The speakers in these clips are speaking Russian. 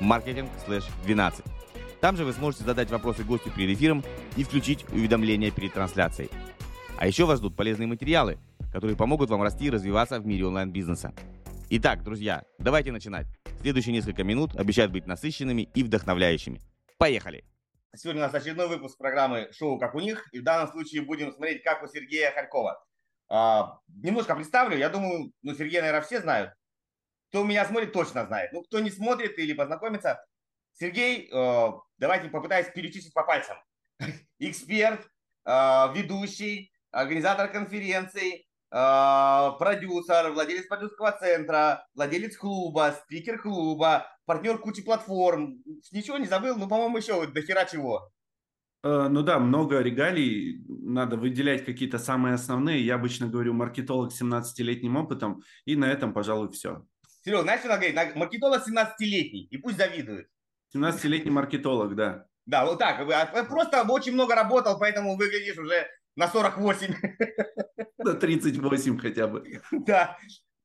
marketing/12. Там же вы сможете задать вопросы гостю перед эфиром и включить уведомления перед трансляцией. А еще вас ждут полезные материалы, которые помогут вам расти и развиваться в мире онлайн-бизнеса. Итак, друзья, давайте начинать. Следующие несколько минут обещают быть насыщенными и вдохновляющими. Поехали! Сегодня у нас очередной выпуск программы «Шоу как у них». И в данном случае будем смотреть, как у Сергея Харькова. А, немножко представлю. Я думаю, ну, Сергея, наверное, все знают. Кто меня смотрит, точно знает. Ну, кто не смотрит или познакомится, Сергей, э, давайте попытаюсь перечислить по пальцам. Эксперт, э, ведущий, организатор конференций, э, продюсер, владелец продюсерского центра, владелец клуба, спикер клуба, партнер кучи платформ. Ничего не забыл, ну, по-моему, еще до хера чего. Ну да, много регалий, надо выделять какие-то самые основные. Я обычно говорю маркетолог с 17-летним опытом, и на этом, пожалуй, все. Серега, знаешь, что надо говорить? Маркетолог 17-летний, и пусть завидует. 17-летний маркетолог, да. Да, вот так. А, просто очень много работал, поэтому выглядишь уже на 48. На 38 хотя бы. Да.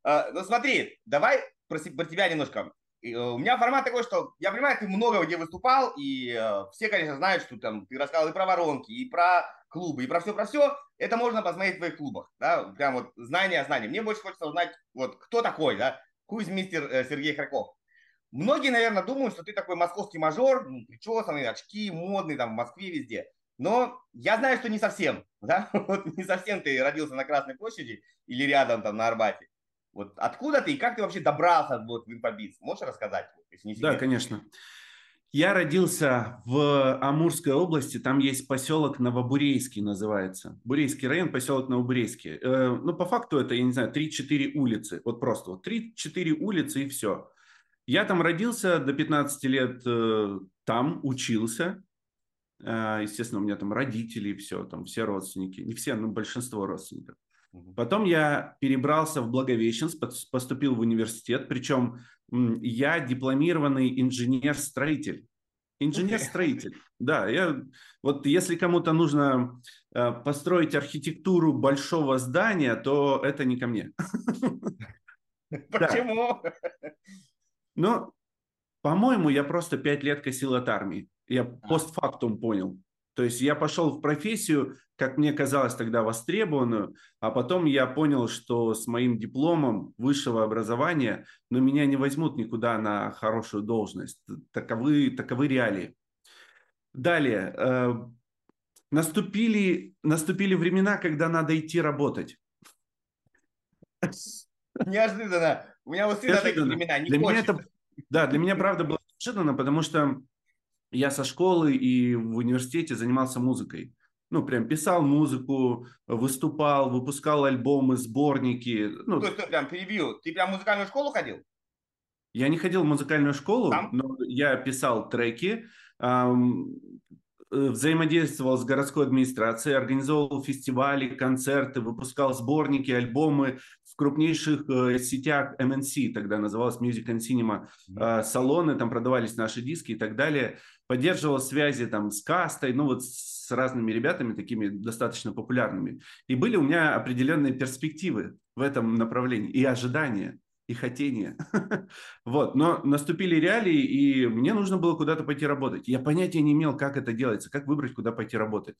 А, ну смотри, давай про, про тебя немножко. Э, у меня формат такой, что я понимаю, ты много где выступал, и э, все, конечно, знают, что там ты рассказывал и про воронки, и про клубы, и про все, про все. Это можно посмотреть в твоих клубах, да, прям вот знание, знание. Мне больше хочется узнать, вот кто такой, да, Who's мистер э, Сергей Харьков? Многие, наверное, думают, что ты такой московский мажор, ну, причесанный, очки, модный там в Москве везде. Но я знаю, что не совсем, да, вот не совсем ты родился на Красной площади или рядом там на Арбате. Вот откуда ты и как ты вообще добрался вот в инфобиз? Можешь рассказать? Если не да, конечно. Я родился в Амурской области, там есть поселок Новобурейский называется. Бурейский район, поселок Новобурейский. Э, ну, по факту это, я не знаю, 3-4 улицы. Вот просто вот 3-4 улицы и все. Я там родился до 15 лет, э, там учился. Э, естественно, у меня там родители и все, там все родственники. Не все, но большинство родственников. Потом я перебрался в Благовещенск, поступил в университет, причем я дипломированный инженер-строитель. Инженер-строитель. Да, я вот если кому-то нужно э, построить архитектуру большого здания, то это не ко мне. Почему? Ну, по-моему, я просто пять лет косил от армии. Я а. постфактум понял. То есть я пошел в профессию, как мне казалось тогда, востребованную, а потом я понял, что с моим дипломом высшего образования, но ну, меня не возьмут никуда на хорошую должность. Таковы, таковы реалии. Далее. Э, наступили, наступили времена, когда надо идти работать. Неожиданно. У меня вот всегда такие времена. Не для меня это, да, для меня правда было неожиданно, потому что я со школы и в университете занимался музыкой. Ну, прям писал музыку, выступал, выпускал альбомы, сборники. Ну, То есть ты прям перебил? Ты прям в музыкальную школу ходил? Я не ходил в музыкальную школу, Там? но я писал треки, эм, взаимодействовал с городской администрацией, организовывал фестивали, концерты, выпускал сборники, альбомы в крупнейших э, сетях MNC, тогда называлось Music and Cinema, э, салоны, там продавались наши диски и так далее поддерживал связи там с кастой, ну вот с разными ребятами, такими достаточно популярными. И были у меня определенные перспективы в этом направлении и ожидания и хотения. вот, но наступили реалии, и мне нужно было куда-то пойти работать. Я понятия не имел, как это делается, как выбрать, куда пойти работать.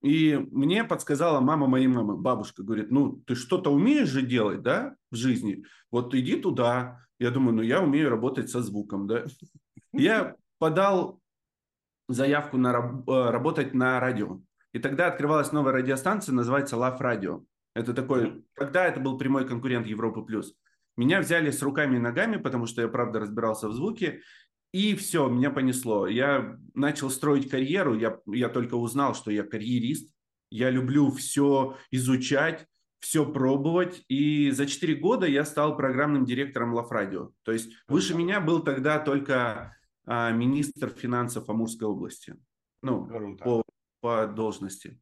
И мне подсказала мама моей мамы, бабушка, говорит, ну, ты что-то умеешь же делать, да, в жизни? Вот иди туда. Я думаю, ну, я умею работать со звуком, да. Я подал заявку на э, работать на радио. И тогда открывалась новая радиостанция, называется Love Radio. Это такой, тогда это был прямой конкурент Европы плюс. Меня взяли с руками и ногами, потому что я правда разбирался в звуке, и все, меня понесло. Я начал строить карьеру, я, я только узнал, что я карьерист, я люблю все изучать, все пробовать, и за 4 года я стал программным директором Love Radio. То есть выше меня был тогда только а, министр финансов Амурской области. Ну, по, по должности.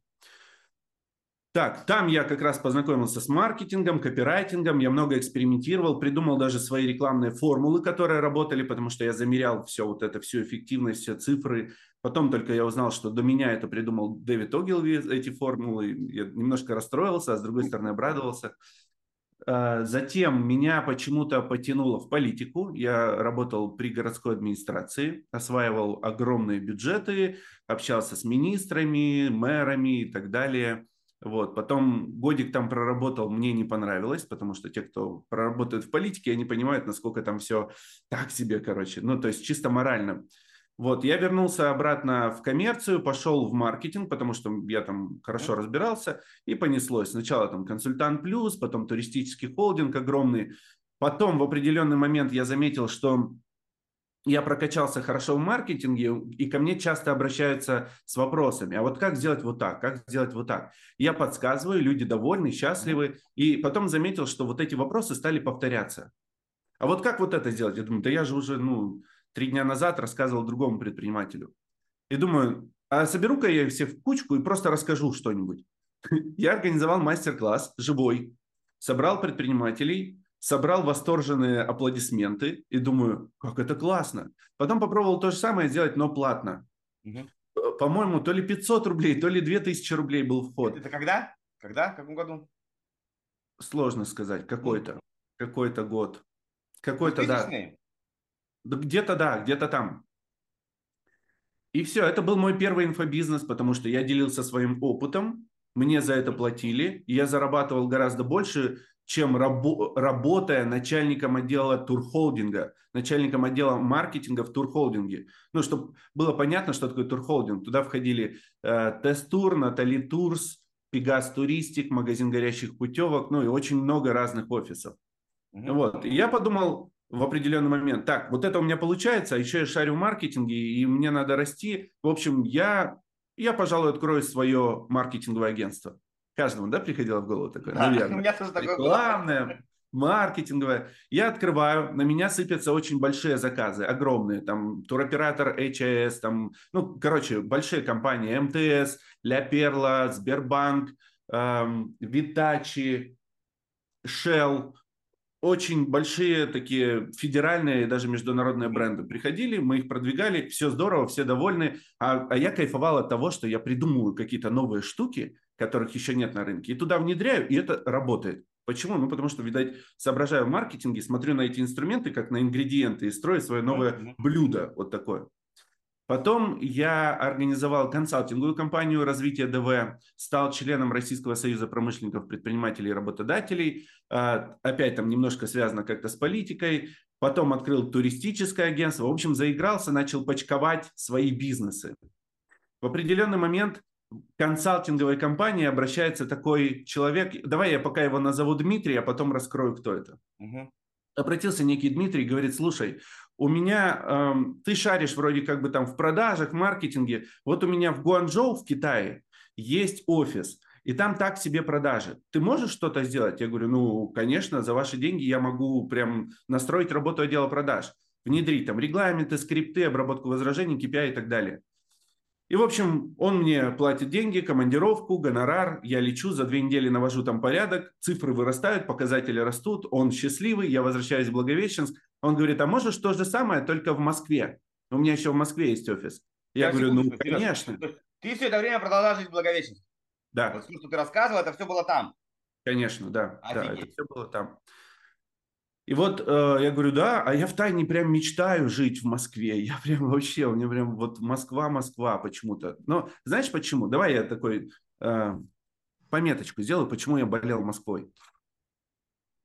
Так, там я как раз познакомился с маркетингом, копирайтингом, я много экспериментировал, придумал даже свои рекламные формулы, которые работали, потому что я замерял все вот это, всю эффективность, все цифры. Потом только я узнал, что до меня это придумал Дэвид Огилви, эти формулы. Я немножко расстроился, а с другой стороны обрадовался. А, затем меня почему-то потянуло в политику. Я работал при городской администрации, осваивал огромные бюджеты, общался с министрами, мэрами и так далее – вот. Потом годик там проработал, мне не понравилось, потому что те, кто проработает в политике, они понимают, насколько там все так себе, короче. Ну, то есть чисто морально. Вот, я вернулся обратно в коммерцию, пошел в маркетинг, потому что я там хорошо разбирался, и понеслось. Сначала там консультант плюс, потом туристический холдинг огромный. Потом в определенный момент я заметил, что я прокачался хорошо в маркетинге, и ко мне часто обращаются с вопросами, а вот как сделать вот так, как сделать вот так. Я подсказываю, люди довольны, счастливы, и потом заметил, что вот эти вопросы стали повторяться. А вот как вот это сделать? Я думаю, да я же уже, ну, три дня назад рассказывал другому предпринимателю. И думаю, а соберу-ка я их всех в кучку и просто расскажу что-нибудь. Я организовал мастер-класс живой, собрал предпринимателей, собрал восторженные аплодисменты и думаю, как это классно. Потом попробовал то же самое сделать, но платно. Угу. По-моему, то ли 500 рублей, то ли 2000 рублей был вход. Это когда? Когда? В каком году? Сложно сказать. Какой-то. Ну. Какой-то год. Какой-то, да. Да. Где-то да, где-то там. И все, это был мой первый инфобизнес, потому что я делился своим опытом, мне за это платили, и я зарабатывал гораздо больше, чем рабо- работая начальником отдела турхолдинга, начальником отдела маркетинга в турхолдинге. Ну, чтобы было понятно, что такое турхолдинг. Туда входили э, Тест-тур, Натали Турс, Пегас Туристик, магазин горящих путевок, ну и очень много разных офисов. Mm-hmm. Вот. И я подумал в определенный момент, так, вот это у меня получается, а еще я шарю в маркетинге, и мне надо расти. В общем, я, я пожалуй, открою свое маркетинговое агентство. Каждому, да, приходило в голову такое? Да, Наверное. У меня тоже такое Рекламное, маркетинговое. Я открываю, на меня сыпятся очень большие заказы, огромные. Там туроператор HIS, там, ну, короче, большие компании. МТС, Ля Перла, Сбербанк, эм, Витачи, Shell, очень большие такие федеральные, даже международные бренды приходили, мы их продвигали, все здорово, все довольны, а, а я кайфовал от того, что я придумываю какие-то новые штуки, которых еще нет на рынке, и туда внедряю, и это работает. Почему? Ну, потому что, видать, соображаю в маркетинге, смотрю на эти инструменты, как на ингредиенты, и строю свое новое блюдо, вот такое. Потом я организовал консалтинговую компанию развития ДВ, стал членом Российского союза промышленников, предпринимателей и работодателей. А, опять там немножко связано как-то с политикой. Потом открыл туристическое агентство. В общем, заигрался, начал почковать свои бизнесы. В определенный момент консалтинговой компании обращается такой человек, давай я пока его назову Дмитрий, а потом раскрою, кто это. Угу. Обратился некий Дмитрий и говорит, слушай, у меня, э, ты шаришь вроде как бы там в продажах, маркетинге, вот у меня в Гуанчжоу в Китае есть офис, и там так себе продажи. Ты можешь что-то сделать? Я говорю, ну, конечно, за ваши деньги я могу прям настроить работу отдела продаж, внедрить там регламенты, скрипты, обработку возражений, KPI и так далее. И, в общем, он мне платит деньги, командировку, гонорар, я лечу, за две недели навожу там порядок, цифры вырастают, показатели растут, он счастливый, я возвращаюсь в Благовещенск. Он говорит, а можешь то же самое, только в Москве? У меня еще в Москве есть офис. Я, я говорю, ну, конечно. Ты все это время продолжал жить в Благовещенске? Да. Вот все, что ты рассказывал, это все было там? Конечно, да. Офигеть. Да, это все было там. И вот э, я говорю, да, а я в тайне прям мечтаю жить в Москве. Я прям вообще, у меня прям вот Москва, Москва почему-то. Но знаешь почему? Давай я такой э, пометочку сделаю, почему я болел Москвой.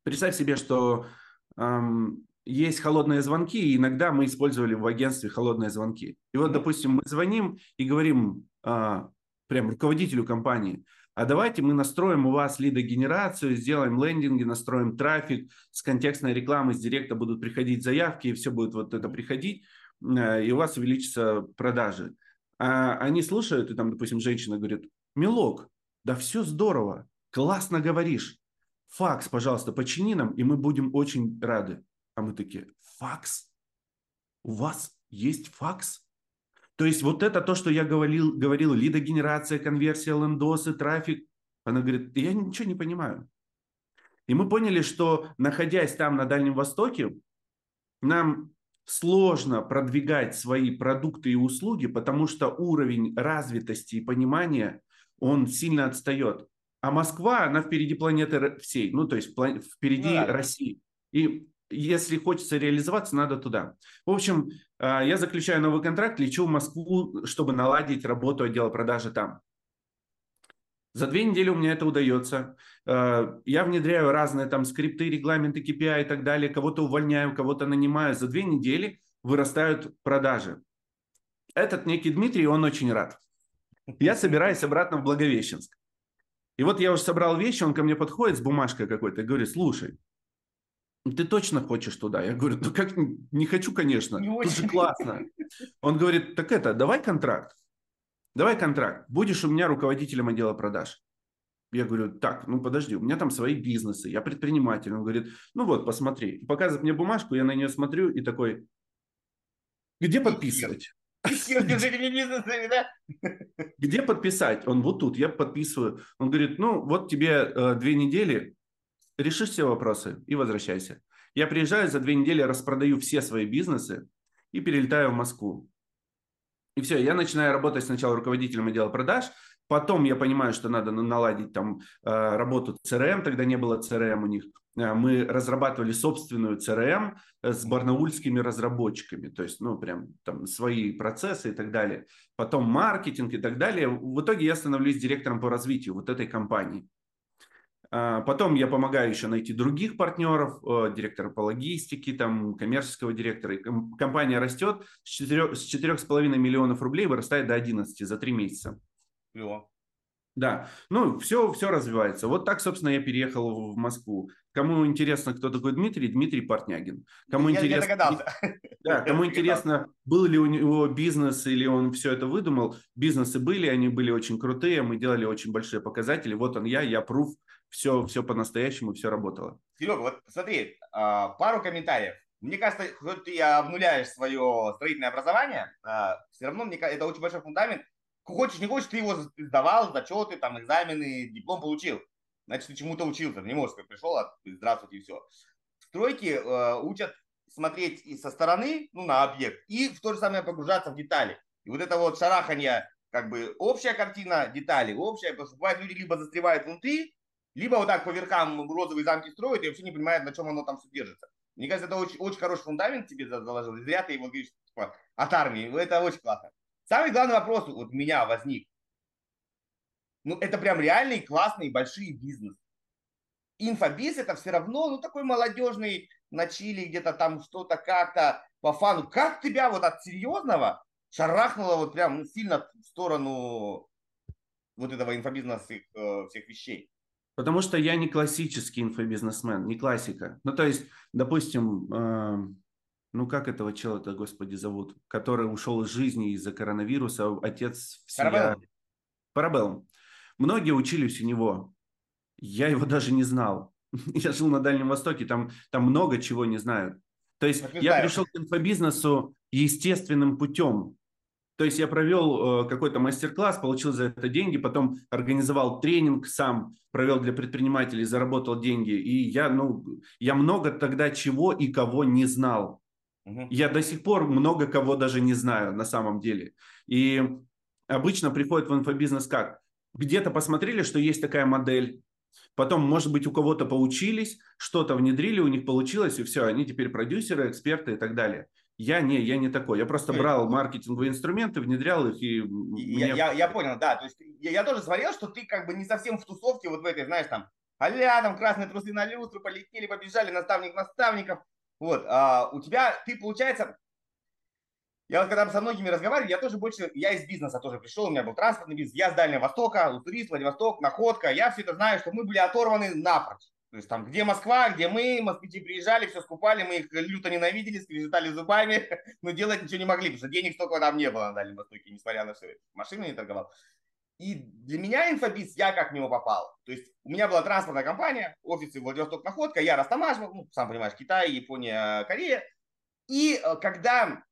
Представь себе, что э, есть холодные звонки, и иногда мы использовали в агентстве холодные звонки. И вот, допустим, мы звоним и говорим э, прям руководителю компании – а давайте мы настроим у вас лидогенерацию, сделаем лендинги, настроим трафик, с контекстной рекламы, с директа будут приходить заявки, и все будет вот это приходить, э, и у вас увеличатся продажи. А они слушают, и там, допустим, женщина говорит, Милок, да все здорово, классно говоришь, факс, пожалуйста, почини нам, и мы будем очень рады. А мы такие, факс? У вас есть факс. То есть вот это то, что я говорил, говорил лидогенерация, конверсия, лендосы, трафик. Она говорит, я ничего не понимаю. И мы поняли, что находясь там на Дальнем Востоке, нам сложно продвигать свои продукты и услуги, потому что уровень развитости и понимания, он сильно отстает. А Москва, она впереди планеты всей, ну то есть впереди да. России. И если хочется реализоваться, надо туда. В общем, а, я заключаю новый контракт, лечу в Москву, чтобы наладить работу отдела продажи там. За две недели у меня это удается. А, я внедряю разные там скрипты, регламенты, KPI и так далее. Кого-то увольняю, кого-то нанимаю. За две недели вырастают продажи. Этот некий Дмитрий, он очень рад. Я собираюсь обратно в Благовещенск. И вот я уже собрал вещи, он ко мне подходит с бумажкой какой-то и говорит, слушай, ты точно хочешь туда? Я говорю, ну как, не хочу, конечно, не тут очень. же классно. Он говорит, так это, давай контракт. Давай контракт. Будешь у меня руководителем отдела продаж. Я говорю, так, ну подожди, у меня там свои бизнесы, я предприниматель. Он говорит, ну вот, посмотри. Показывает мне бумажку, я на нее смотрю и такой, где подписывать? Где подписать? Он вот тут, я подписываю. Он говорит, ну вот тебе э, две недели, решишь все вопросы и возвращайся. Я приезжаю, за две недели распродаю все свои бизнесы и перелетаю в Москву. И все, я начинаю работать сначала руководителем отдела продаж, потом я понимаю, что надо наладить там э, работу CRM, тогда не было CRM у них. Э, мы разрабатывали собственную CRM э, с барнаульскими разработчиками, то есть, ну, прям там свои процессы и так далее. Потом маркетинг и так далее. В итоге я становлюсь директором по развитию вот этой компании. А, потом я помогаю еще найти других партнеров, директора по логистике, там, коммерческого директора. Компания растет с 4,5 миллионов рублей, вырастает до 11 за 3 месяца. Клево. Да, ну все, все развивается. Вот так, собственно, я переехал в Москву. Кому интересно, кто такой Дмитрий? Дмитрий Портнягин. Кому я, интересно, я догадался. Да, кому интересно, был ли у него бизнес или он все это выдумал. Бизнесы были, они были очень крутые, мы делали очень большие показатели. Вот он я, я пруф, все, все по-настоящему, все работало. Серега, вот смотри, а, пару комментариев. Мне кажется, хоть ты обнуляешь свое строительное образование, а, все равно мне это очень большой фундамент. Хочешь, не хочешь, ты его сдавал, зачеты, там, экзамены, диплом получил. Значит, ты чему-то учился. Не можешь, как пришел, а здравствуйте, и все. В стройке э, учат смотреть и со стороны, ну, на объект, и в то же самое погружаться в детали. И вот это вот шараханье, как бы общая картина, детали, общая, потому что бывает люди либо застревают внутри, либо вот так по верхам розовые замки строят и вообще не понимают, на чем оно там содержится. Мне кажется, это очень, очень хороший фундамент тебе заложил. Зря ты его говоришь типа, от армии. Это очень классно. Самый главный вопрос вот у меня возник. Ну, это прям реальный, классный, большой бизнес. Инфобиз это все равно, ну, такой молодежный, на чили где-то там что-то как-то по фану. Как тебя вот от серьезного шарахнуло вот прям ну, сильно в сторону вот этого инфобизнеса всех, э, всех вещей? Потому что я не классический инфобизнесмен, не классика. Ну, то есть, допустим, э, ну как этого человека, господи, зовут, который ушел из жизни из-за коронавируса, отец всея... Парабеллум. Многие учились у него. Я его даже не знал. Я жил на Дальнем Востоке, там, там много чего не знают. То есть я пришел к инфобизнесу естественным путем. То есть я провел э, какой-то мастер-класс, получил за это деньги, потом организовал тренинг сам, провел для предпринимателей, заработал деньги. И я, ну, я много тогда чего и кого не знал. Угу. Я до сих пор много кого даже не знаю на самом деле. И обычно приходят в инфобизнес как? Где-то посмотрели, что есть такая модель, Потом, может быть, у кого-то поучились, что-то внедрили, у них получилось, и все, они теперь продюсеры, эксперты и так далее. Я не, я не такой. Я просто брал маркетинговые инструменты, внедрял их и... Я, меня... я, я понял, да. То есть я, я тоже смотрел, что ты как бы не совсем в тусовке вот в этой, знаешь, там, а там красные трусы на люстру, полетели, побежали, наставник наставников. Вот, а у тебя, ты, получается, я вот когда со многими разговариваю, я тоже больше, я из бизнеса тоже пришел, у меня был транспортный бизнес, я с Дальнего Востока, турист, Владивосток, находка, я все это знаю, что мы были оторваны напрочь. То есть там, где Москва, где мы, москвичи приезжали, все скупали, мы их люто ненавидели, скрежетали зубами, но делать ничего не могли, потому что денег столько там не было на Дальнем Востоке, несмотря на все. Машины не торговал. И для меня инфобиз, я как к нему попал. То есть у меня была транспортная компания, офисы Владивосток Находка, я Растамаш, ну, сам понимаешь, Китай, Япония, Корея. И э, когда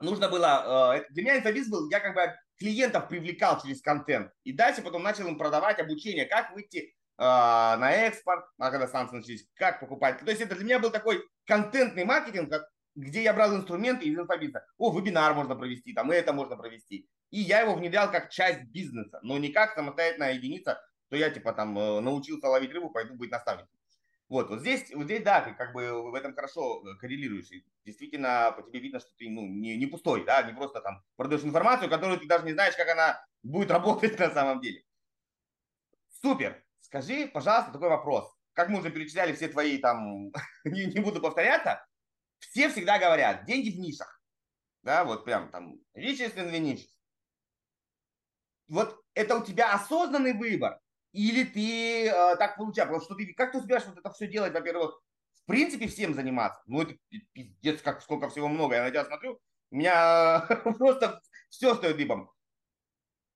нужно было, э, для меня инфобиз был, я как бы клиентов привлекал через контент. И дальше потом начал им продавать обучение, как выйти на экспорт, а когда станции начались, как покупать. То есть это для меня был такой контентный маркетинг, где я брал инструменты из инфобиза. О, вебинар можно провести, там это можно провести. И я его внедрял как часть бизнеса, но не как самостоятельная единица, что я типа там э, научился ловить рыбу, пойду быть наставником. Вот, вот здесь, вот здесь, да, ты как бы в этом хорошо э, коррелируешь. И действительно, по тебе видно, что ты ну, не, не пустой, да, не просто там продаешь информацию, которую ты даже не знаешь, как она будет работать на самом деле. Супер. Скажи, пожалуйста, такой вопрос. Как мы уже перечисляли все твои там, не, не буду повторяться, все всегда говорят, деньги в нишах. Да, вот прям там, riches the niches. Вот это у тебя осознанный выбор? Или ты э, так получаешь? Потому что ты, как ты успеваешь вот это все делать, во-первых, в принципе, всем заниматься? Ну, это пиздец, как сколько всего много. Я на тебя смотрю, у меня просто все стоит дыбом.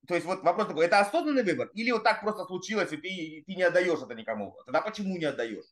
То есть вот вопрос такой, это осознанный выбор? Или вот так просто случилось, и ты, ты не отдаешь это никому? Тогда почему не отдаешь?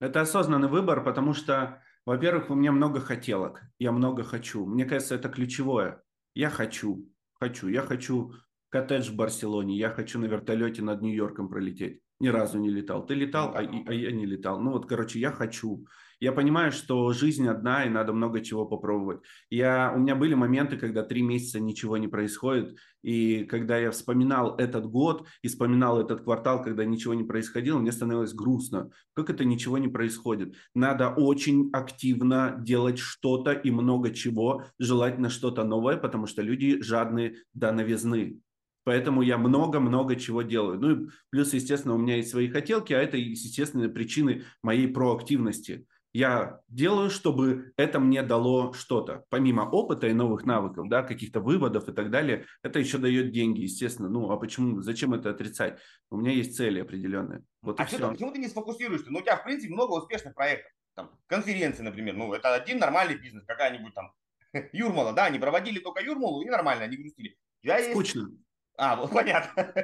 Это осознанный выбор, потому что, во-первых, у меня много хотелок, я много хочу. Мне кажется, это ключевое. Я хочу, хочу, я хочу коттедж в Барселоне, я хочу на вертолете над Нью-Йорком пролететь. Ни разу не летал. Ты летал, а, а я не летал. Ну вот, короче, я хочу. Я понимаю, что жизнь одна, и надо много чего попробовать. Я, у меня были моменты, когда три месяца ничего не происходит, и когда я вспоминал этот год и вспоминал этот квартал, когда ничего не происходило, мне становилось грустно. Как это ничего не происходит? Надо очень активно делать что-то и много чего, желательно что-то новое, потому что люди жадные до новизны. Поэтому я много-много чего делаю. Ну и плюс, естественно, у меня есть свои хотелки, а это, естественно, причины моей проактивности. Я делаю, чтобы это мне дало что-то. Помимо опыта и новых навыков, да, каких-то выводов и так далее, это еще дает деньги, естественно. Ну, а почему, зачем это отрицать? У меня есть цели определенные. Вот а что, почему ты не сфокусируешься? Ну, у тебя, в принципе, много успешных проектов. Там, конференции, например. Ну, это один нормальный бизнес, какая-нибудь там Юрмала, да, они проводили только Юрмалу и нормально, они грустили. Скучно. Есть а, вот понятно.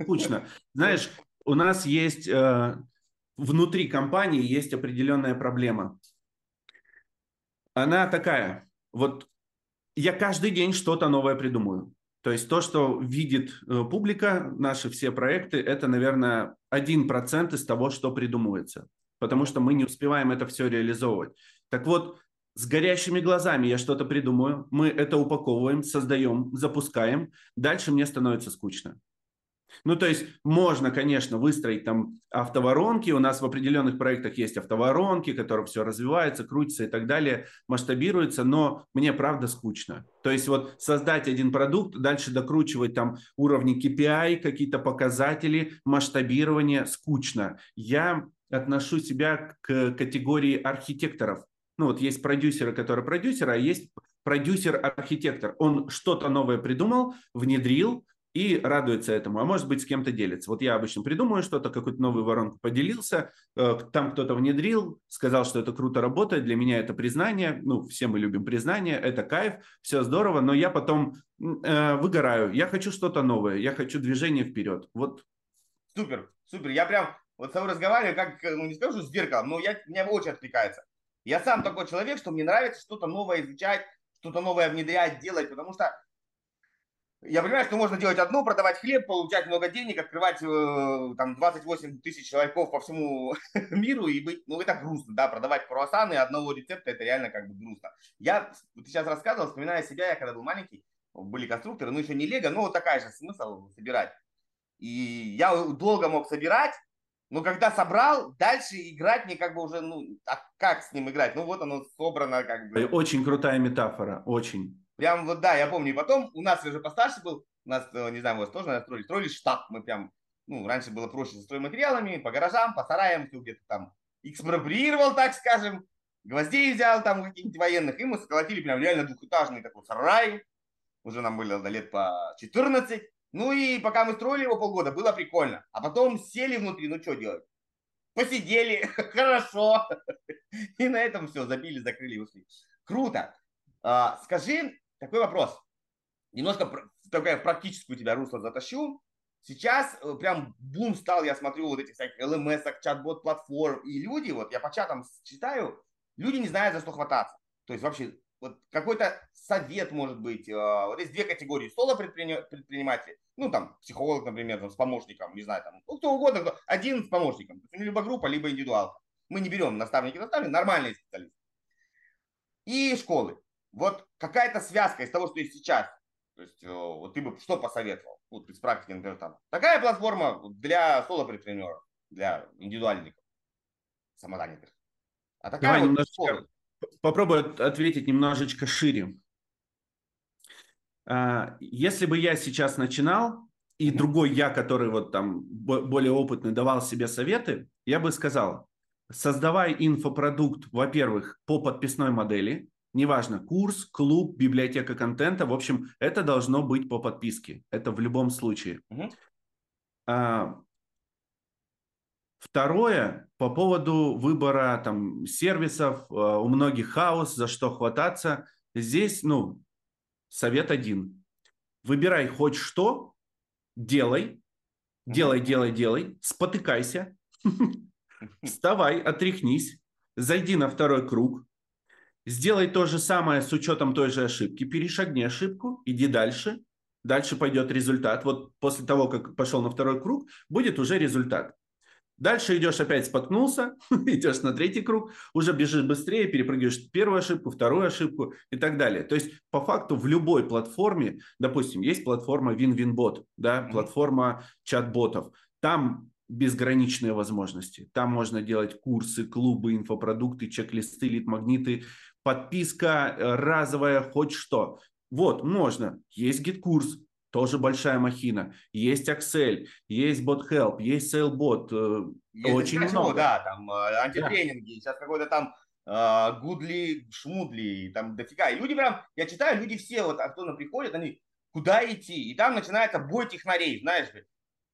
Скучно. Знаешь, у нас есть э, внутри компании есть определенная проблема. Она такая. Вот я каждый день что-то новое придумаю. То есть то, что видит э, публика, наши все проекты, это, наверное, один процент из того, что придумывается. Потому что мы не успеваем это все реализовывать. Так вот, с горящими глазами я что-то придумаю, мы это упаковываем, создаем, запускаем, дальше мне становится скучно. Ну, то есть можно, конечно, выстроить там автоворонки. У нас в определенных проектах есть автоворонки, которые все развивается, крутится и так далее, масштабируется, но мне правда скучно. То есть вот создать один продукт, дальше докручивать там уровни KPI, какие-то показатели, масштабирование скучно. Я отношу себя к категории архитекторов ну вот есть продюсеры, которые продюсеры, а есть продюсер-архитектор. Он что-то новое придумал, внедрил, и радуется этому, а может быть с кем-то делится. Вот я обычно придумаю что-то, какую-то новую воронку поделился, э, там кто-то внедрил, сказал, что это круто работает, для меня это признание, ну, все мы любим признание, это кайф, все здорово, но я потом э, выгораю, я хочу что-то новое, я хочу движение вперед, вот. Супер, супер, я прям вот с тобой разговариваю, как, ну, не скажу с зеркалом, но я, меня очень откликается. Я сам такой человек, что мне нравится что-то новое изучать, что-то новое внедрять, делать, потому что я понимаю, что можно делать одно, продавать хлеб, получать много денег, открывать э, там 28 тысяч человеков по всему миру и быть, ну это грустно, да, продавать круассаны одного рецепта, это реально как бы грустно. Я, ты сейчас рассказывал, вспоминая себя, я когда был маленький, были конструкторы, ну еще не лего, но вот такая же смысл собирать. И я долго мог собирать, но когда собрал, дальше играть мне как бы уже, ну, а как с ним играть? Ну, вот оно собрано как бы. Очень крутая метафора, очень. Прям вот, да, я помню. И потом у нас уже постарше был, у нас, э, не знаю, у вас тоже наверное, строили, строили штаб. Мы прям, ну, раньше было проще со стройматериалами, по гаражам, по сараям, где-то там экспроприировал, так скажем, гвоздей взял там каких-нибудь военных, и мы сколотили прям реально двухэтажный такой сарай. Уже нам было лет по 14. Ну и пока мы строили его полгода, было прикольно. А потом сели внутри, ну что делать? Посидели, хорошо. И на этом все, забили, закрыли и ушли. Круто. А, скажи такой вопрос. Немножко такая в практическую тебя русло затащу. Сейчас э, прям бум стал, я смотрю вот этих всяких LMS, чат-бот платформ, и люди, вот я по чатам читаю, люди не знают, за что хвататься. То есть вообще вот какой-то совет, может быть. А, вот есть две категории. Соло предприниматели, ну, там, психолог, например, там, с помощником, не знаю, там, ну, кто угодно, кто, один с помощником. Либо группа, либо индивидуалка. Мы не берем наставники, наставники, нормальные специалисты. И школы. Вот какая-то связка из того, что есть сейчас. То есть, э, вот ты бы что посоветовал? Вот из практики, например, там. Такая платформа для соло-предпринимеров, для индивидуальников, самозанятых. А такая Давай вот немножечко, попробую ответить немножечко шире. А, если бы я сейчас начинал, и другой я, который вот там более опытный, давал себе советы, я бы сказал, создавай инфопродукт, во-первых, по подписной модели, неважно, курс, клуб, библиотека контента, в общем, это должно быть по подписке, это в любом случае. Угу. Второе, по поводу выбора там, сервисов, э, у многих хаос, за что хвататься. Здесь, ну, совет один. Выбирай хоть что, делай, делай, делай, делай, спотыкайся, вставай, отряхнись, зайди на второй круг, сделай то же самое с учетом той же ошибки, перешагни ошибку, иди дальше, дальше пойдет результат. Вот после того, как пошел на второй круг, будет уже результат. Дальше идешь опять споткнулся, идешь на третий круг, уже бежишь быстрее, перепрыгиваешь первую ошибку, вторую ошибку и так далее. То есть по факту в любой платформе, допустим, есть платформа WinWinBot, да, платформа чат-ботов, там безграничные возможности. Там можно делать курсы, клубы, инфопродукты, чек-листы, лид-магниты, подписка э, разовая, хоть что. Вот, можно. Есть GetCourse, тоже большая махина. Есть Accel, есть BotHelp, есть SaleBot. Э, есть очень много. Да, там э, антитренинги, да. сейчас какой-то там э, гудли, шмудли, там дофига. И люди прям, я читаю, люди все, вот активно приходят, они, куда идти? И там начинается бой технарей, знаешь ли.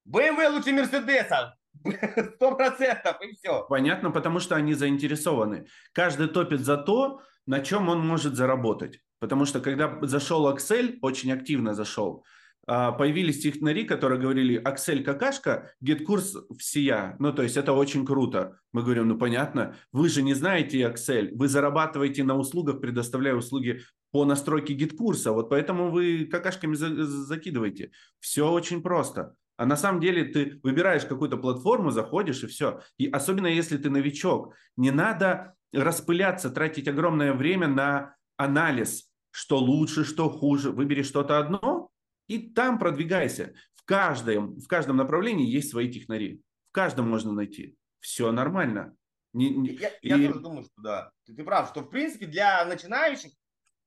BMW лучше Мерседеса, сто процентов, и все. Понятно, потому что они заинтересованы. Каждый топит за то, на чем он может заработать. Потому что когда зашел Accel, очень активно зашел, а, появились технари, которые говорили, Accel какашка, GetCourse всея. Ну, то есть это очень круто. Мы говорим, ну, понятно, вы же не знаете Accel, вы зарабатываете на услугах, предоставляя услуги по настройке GetCourse а, вот поэтому вы какашками за- закидываете. Все очень просто. А на самом деле ты выбираешь какую-то платформу, заходишь и все. И особенно если ты новичок, не надо распыляться, тратить огромное время на анализ, что лучше, что хуже. Выбери что-то одно, и там продвигайся. В каждом, в каждом направлении есть свои технари. В каждом можно найти. Все нормально. Не, не, я, и... я тоже думаю, что да. Ты, ты прав, что в принципе для начинающих э,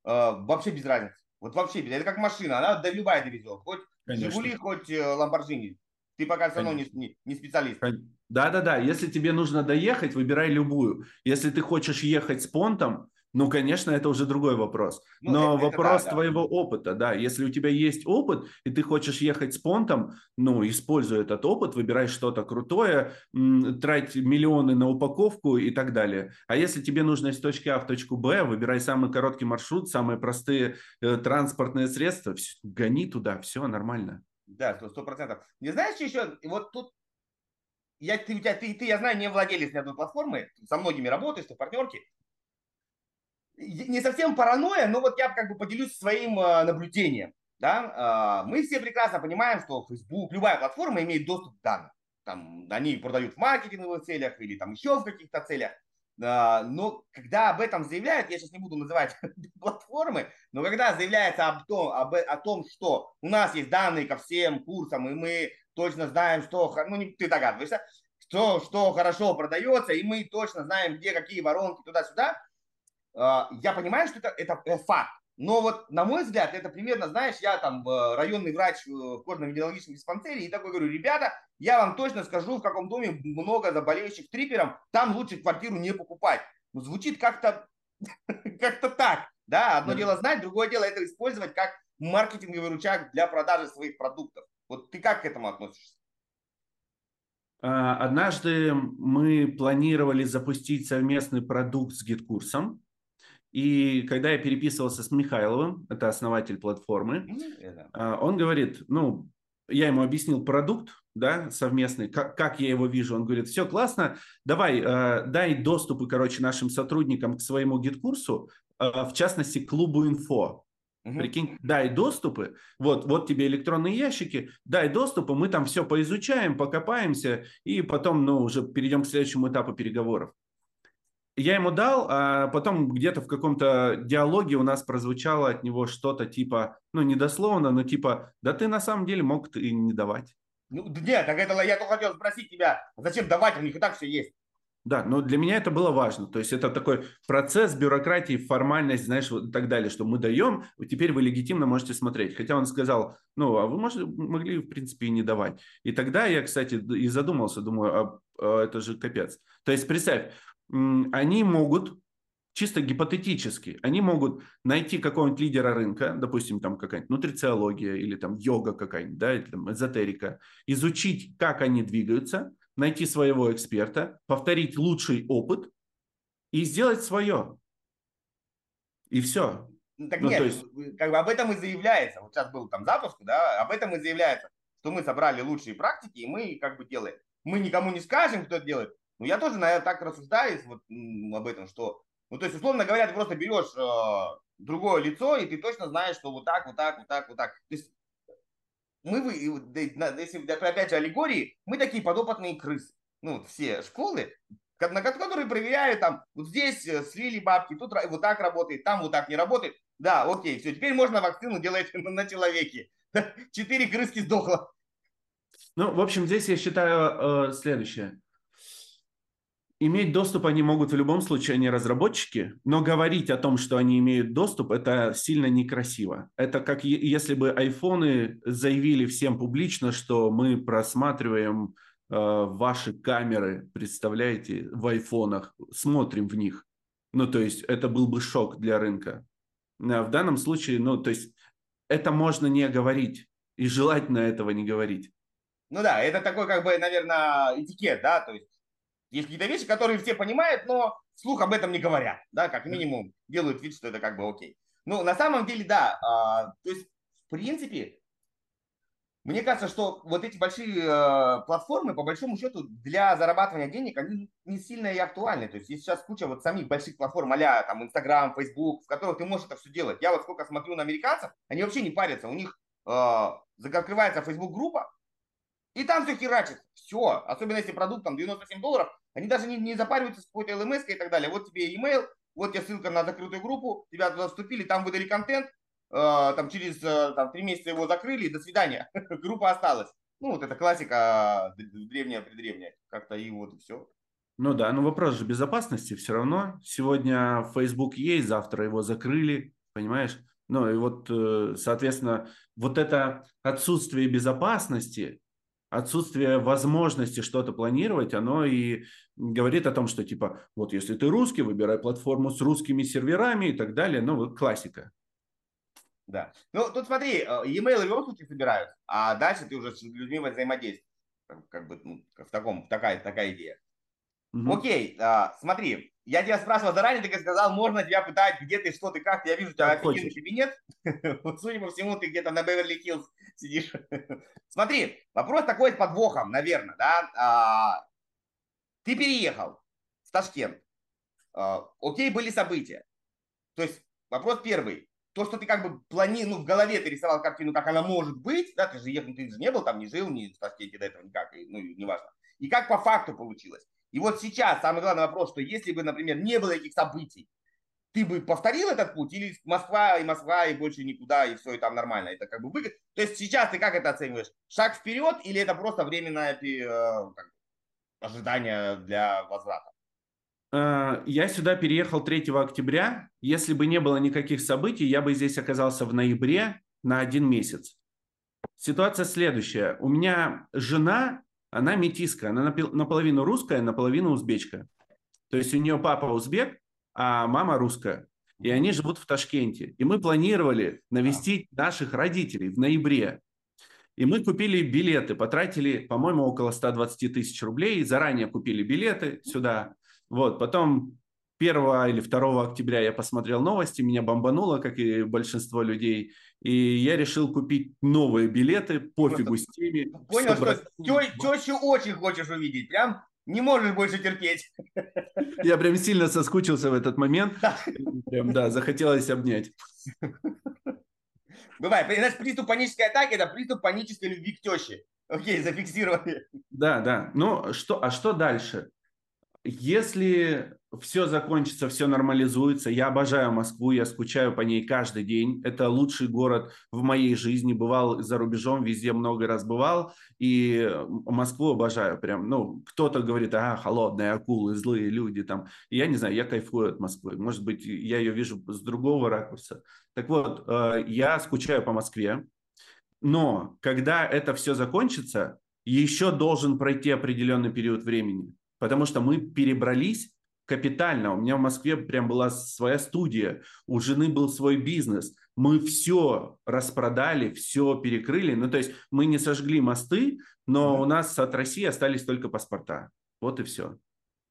вообще без разницы. Вот вообще без Это как машина, она да, любая довезет. Хоть Конечно. Жигули, хоть э, Ламборджини. Ты пока все равно не, не, не специалист. Да-да-да. Если тебе нужно доехать, выбирай любую. Если ты хочешь ехать с понтом, ну, конечно, это уже другой вопрос. Ну, Но это, вопрос это, да, твоего да. опыта, да. Если у тебя есть опыт, и ты хочешь ехать с понтом, ну, используй этот опыт, выбирай что-то крутое, трать миллионы на упаковку и так далее. А если тебе нужно из точки А в точку Б, выбирай самый короткий маршрут, самые простые э, транспортные средства, все, гони туда, все нормально. Да, сто процентов. Не знаешь еще, вот тут я, ты, ты, ты, я знаю, не владелец ни одной платформы, со многими работаешь, ты в партнерке не совсем паранойя, но вот я как бы поделюсь своим э, наблюдением. Да? А, мы все прекрасно понимаем, что Facebook, любая платформа имеет доступ к данным. Там, они продают в маркетинговых целях или там еще в каких-то целях. Но когда об этом заявляют, я сейчас не буду называть платформы, но когда заявляется об том, об, о том, что у нас есть данные ко всем курсам, и мы точно знаем, что, ну, ты догадываешься, что, что хорошо продается, и мы точно знаем, где какие воронки туда-сюда, я понимаю, что это, это э, факт. Но вот, на мой взгляд, это примерно, знаешь, я там э, районный врач в кожно-венерологическом диспансере и такой говорю, ребята, я вам точно скажу, в каком доме много заболеющих трипером, там лучше квартиру не покупать. Ну, звучит как-то как-то так, да, одно дело знать, другое дело это использовать как маркетинговый рычаг для продажи своих продуктов. Вот ты как к этому относишься? А, однажды мы планировали запустить совместный продукт с GetCourse ом, и когда я переписывался с Михайловым, это основатель платформы, mm-hmm. он говорит, ну, я ему объяснил продукт, да, совместный, как, как я его вижу. Он говорит, все классно, давай, э, дай доступы, короче, нашим сотрудникам к своему GetCourse у, в частности, клубу инфо. Угу. Прикинь, дай доступы, вот, вот тебе электронные ящики, дай доступы, мы там все поизучаем, покопаемся, и потом, ну, уже перейдем к следующему этапу переговоров. Я ему дал, а потом где-то в каком-то диалоге у нас прозвучало от него что-то типа, ну, недословно, но типа, да ты на самом деле мог и не давать. Ну, нет, так это я только хотел спросить тебя, зачем давать, у них и так все есть. Да, но для меня это было важно. То есть это такой процесс бюрократии, формальность, знаешь, вот и так далее, что мы даем, теперь вы легитимно можете смотреть. Хотя он сказал, ну, а вы можете, могли, в принципе, и не давать. И тогда я, кстати, и задумался, думаю, а, а это же капец. То есть представь, они могут чисто гипотетически, они могут найти какого-нибудь лидера рынка, допустим, там какая-нибудь нутрициология или там йога какая-нибудь, да, или там эзотерика, изучить, как они двигаются, найти своего эксперта, повторить лучший опыт и сделать свое. И все. Ну, так ну, нет, есть... как бы об этом и заявляется. Вот сейчас был там запуск, да, об этом и заявляется, что мы собрали лучшие практики, и мы как бы делаем. Мы никому не скажем, кто это делает. Но я тоже, наверное, так рассуждаю вот, об этом, что, ну, то есть, условно говоря, ты просто берешь э, другое лицо, и ты точно знаешь, что вот так, вот так, вот так, вот так. То есть мы, если опять же аллегории, мы такие подопытные крысы. Ну, все школы, на которые проверяют там, вот здесь э, слили бабки, тут вот так работает, там вот так не работает. Да, окей, все, теперь можно вакцину делать на человеке. Четыре крыски сдохло. Ну, в общем, здесь я считаю э, следующее иметь доступ они могут в любом случае, они разработчики, но говорить о том, что они имеют доступ, это сильно некрасиво. Это как если бы айфоны заявили всем публично, что мы просматриваем э, ваши камеры, представляете, в айфонах, смотрим в них. Ну, то есть это был бы шок для рынка. А в данном случае, ну, то есть это можно не говорить, и желательно этого не говорить. Ну да, это такой, как бы, наверное, этикет, да, то есть есть какие-то вещи, которые все понимают, но слух об этом не говорят, да, как минимум делают вид, что это как бы окей. Ну, на самом деле, да, а, то есть, в принципе, мне кажется, что вот эти большие э, платформы, по большому счету, для зарабатывания денег, они не сильно и актуальны. То есть есть сейчас куча вот самих больших платформ, а там Инстаграм, Фейсбук, в которых ты можешь это все делать. Я вот сколько смотрю на американцев, они вообще не парятся. У них э, открывается Facebook группа, и там все херачит. Все. Особенно если продукт там 97 долларов. Они даже не, не запариваются с какой-то LMS и так далее. Вот тебе email, вот тебе ссылка на закрытую группу, тебя туда вступили, там выдали контент, э, там через э, там, 3 месяца его закрыли, до свидания. Группа осталась. Ну, вот это классика древняя, предревняя. Как-то и вот и все. Ну да, но вопрос же безопасности все равно. Сегодня Facebook есть, завтра его закрыли, понимаешь? Ну и вот, э, соответственно, вот это отсутствие безопасности, отсутствие возможности что-то планировать, оно и говорит о том, что типа, вот если ты русский, выбирай платформу с русскими серверами и так далее. Ну, классика. Да. Ну, тут смотри, э, e-mail случае собирают, а дальше ты уже с людьми взаимодействуешь. Как бы ну, в таком, такая, такая идея. Угу. Окей, а, смотри, я тебя спрашивал заранее, ты сказал, можно тебя пытать, где ты, что ты, как Я вижу, у тебя офигенный кабинет. Вот, судя по всему, ты где-то на Беверли-Хиллз сидишь. Смотри, вопрос такой с подвохом, наверное, да. А, ты переехал в Ташкент. А, окей, были события. То есть вопрос первый. То, что ты как бы плани, ну, в голове ты рисовал картину, как она может быть, да, ты же ехал, ты же не был там, не жил, не в Ташкенте до этого никак, ну, неважно. И как по факту получилось. И вот сейчас самый главный вопрос, что если бы, например, не было этих событий, ты бы повторил этот путь или Москва и Москва и больше никуда и все и там нормально? Это как бы выгодно то есть сейчас ты как это оцениваешь? Шаг вперед или это просто временное э, как, ожидание для возврата? Э, я сюда переехал 3 октября. Если бы не было никаких событий я бы здесь оказался в ноябре на один месяц. Ситуация следующая. У меня жена она метиска, она наполовину русская, наполовину узбечка. То есть у нее папа узбек, а мама русская. И они живут в Ташкенте. И мы планировали навестить наших родителей в ноябре. И мы купили билеты, потратили, по-моему, около 120 тысяч рублей. Заранее купили билеты сюда. Вот, потом 1 или 2 октября я посмотрел новости, меня бомбануло, как и большинство людей, и я решил купить новые билеты, пофигу с теми. Понял, что, что тещу очень хочешь увидеть, прям не можешь больше терпеть. Я прям сильно соскучился в этот момент. Прям, да, захотелось обнять. Бывает. Знаешь, приступ панической атаки – это приступ панической любви к теще. Окей, зафиксировали. Да, да. Ну, что, а что дальше? Если все закончится, все нормализуется, я обожаю Москву, я скучаю по ней каждый день. Это лучший город в моей жизни. Бывал за рубежом, везде много раз бывал. И Москву обожаю. Прям, ну, кто-то говорит, а, холодные акулы, злые люди там. Я не знаю, я кайфую от Москвы. Может быть, я ее вижу с другого ракурса. Так вот, э, я скучаю по Москве. Но когда это все закончится, еще должен пройти определенный период времени потому что мы перебрались капитально. У меня в Москве прям была своя студия, у жены был свой бизнес. Мы все распродали, все перекрыли. Ну, то есть мы не сожгли мосты, но у нас от России остались только паспорта. Вот и все.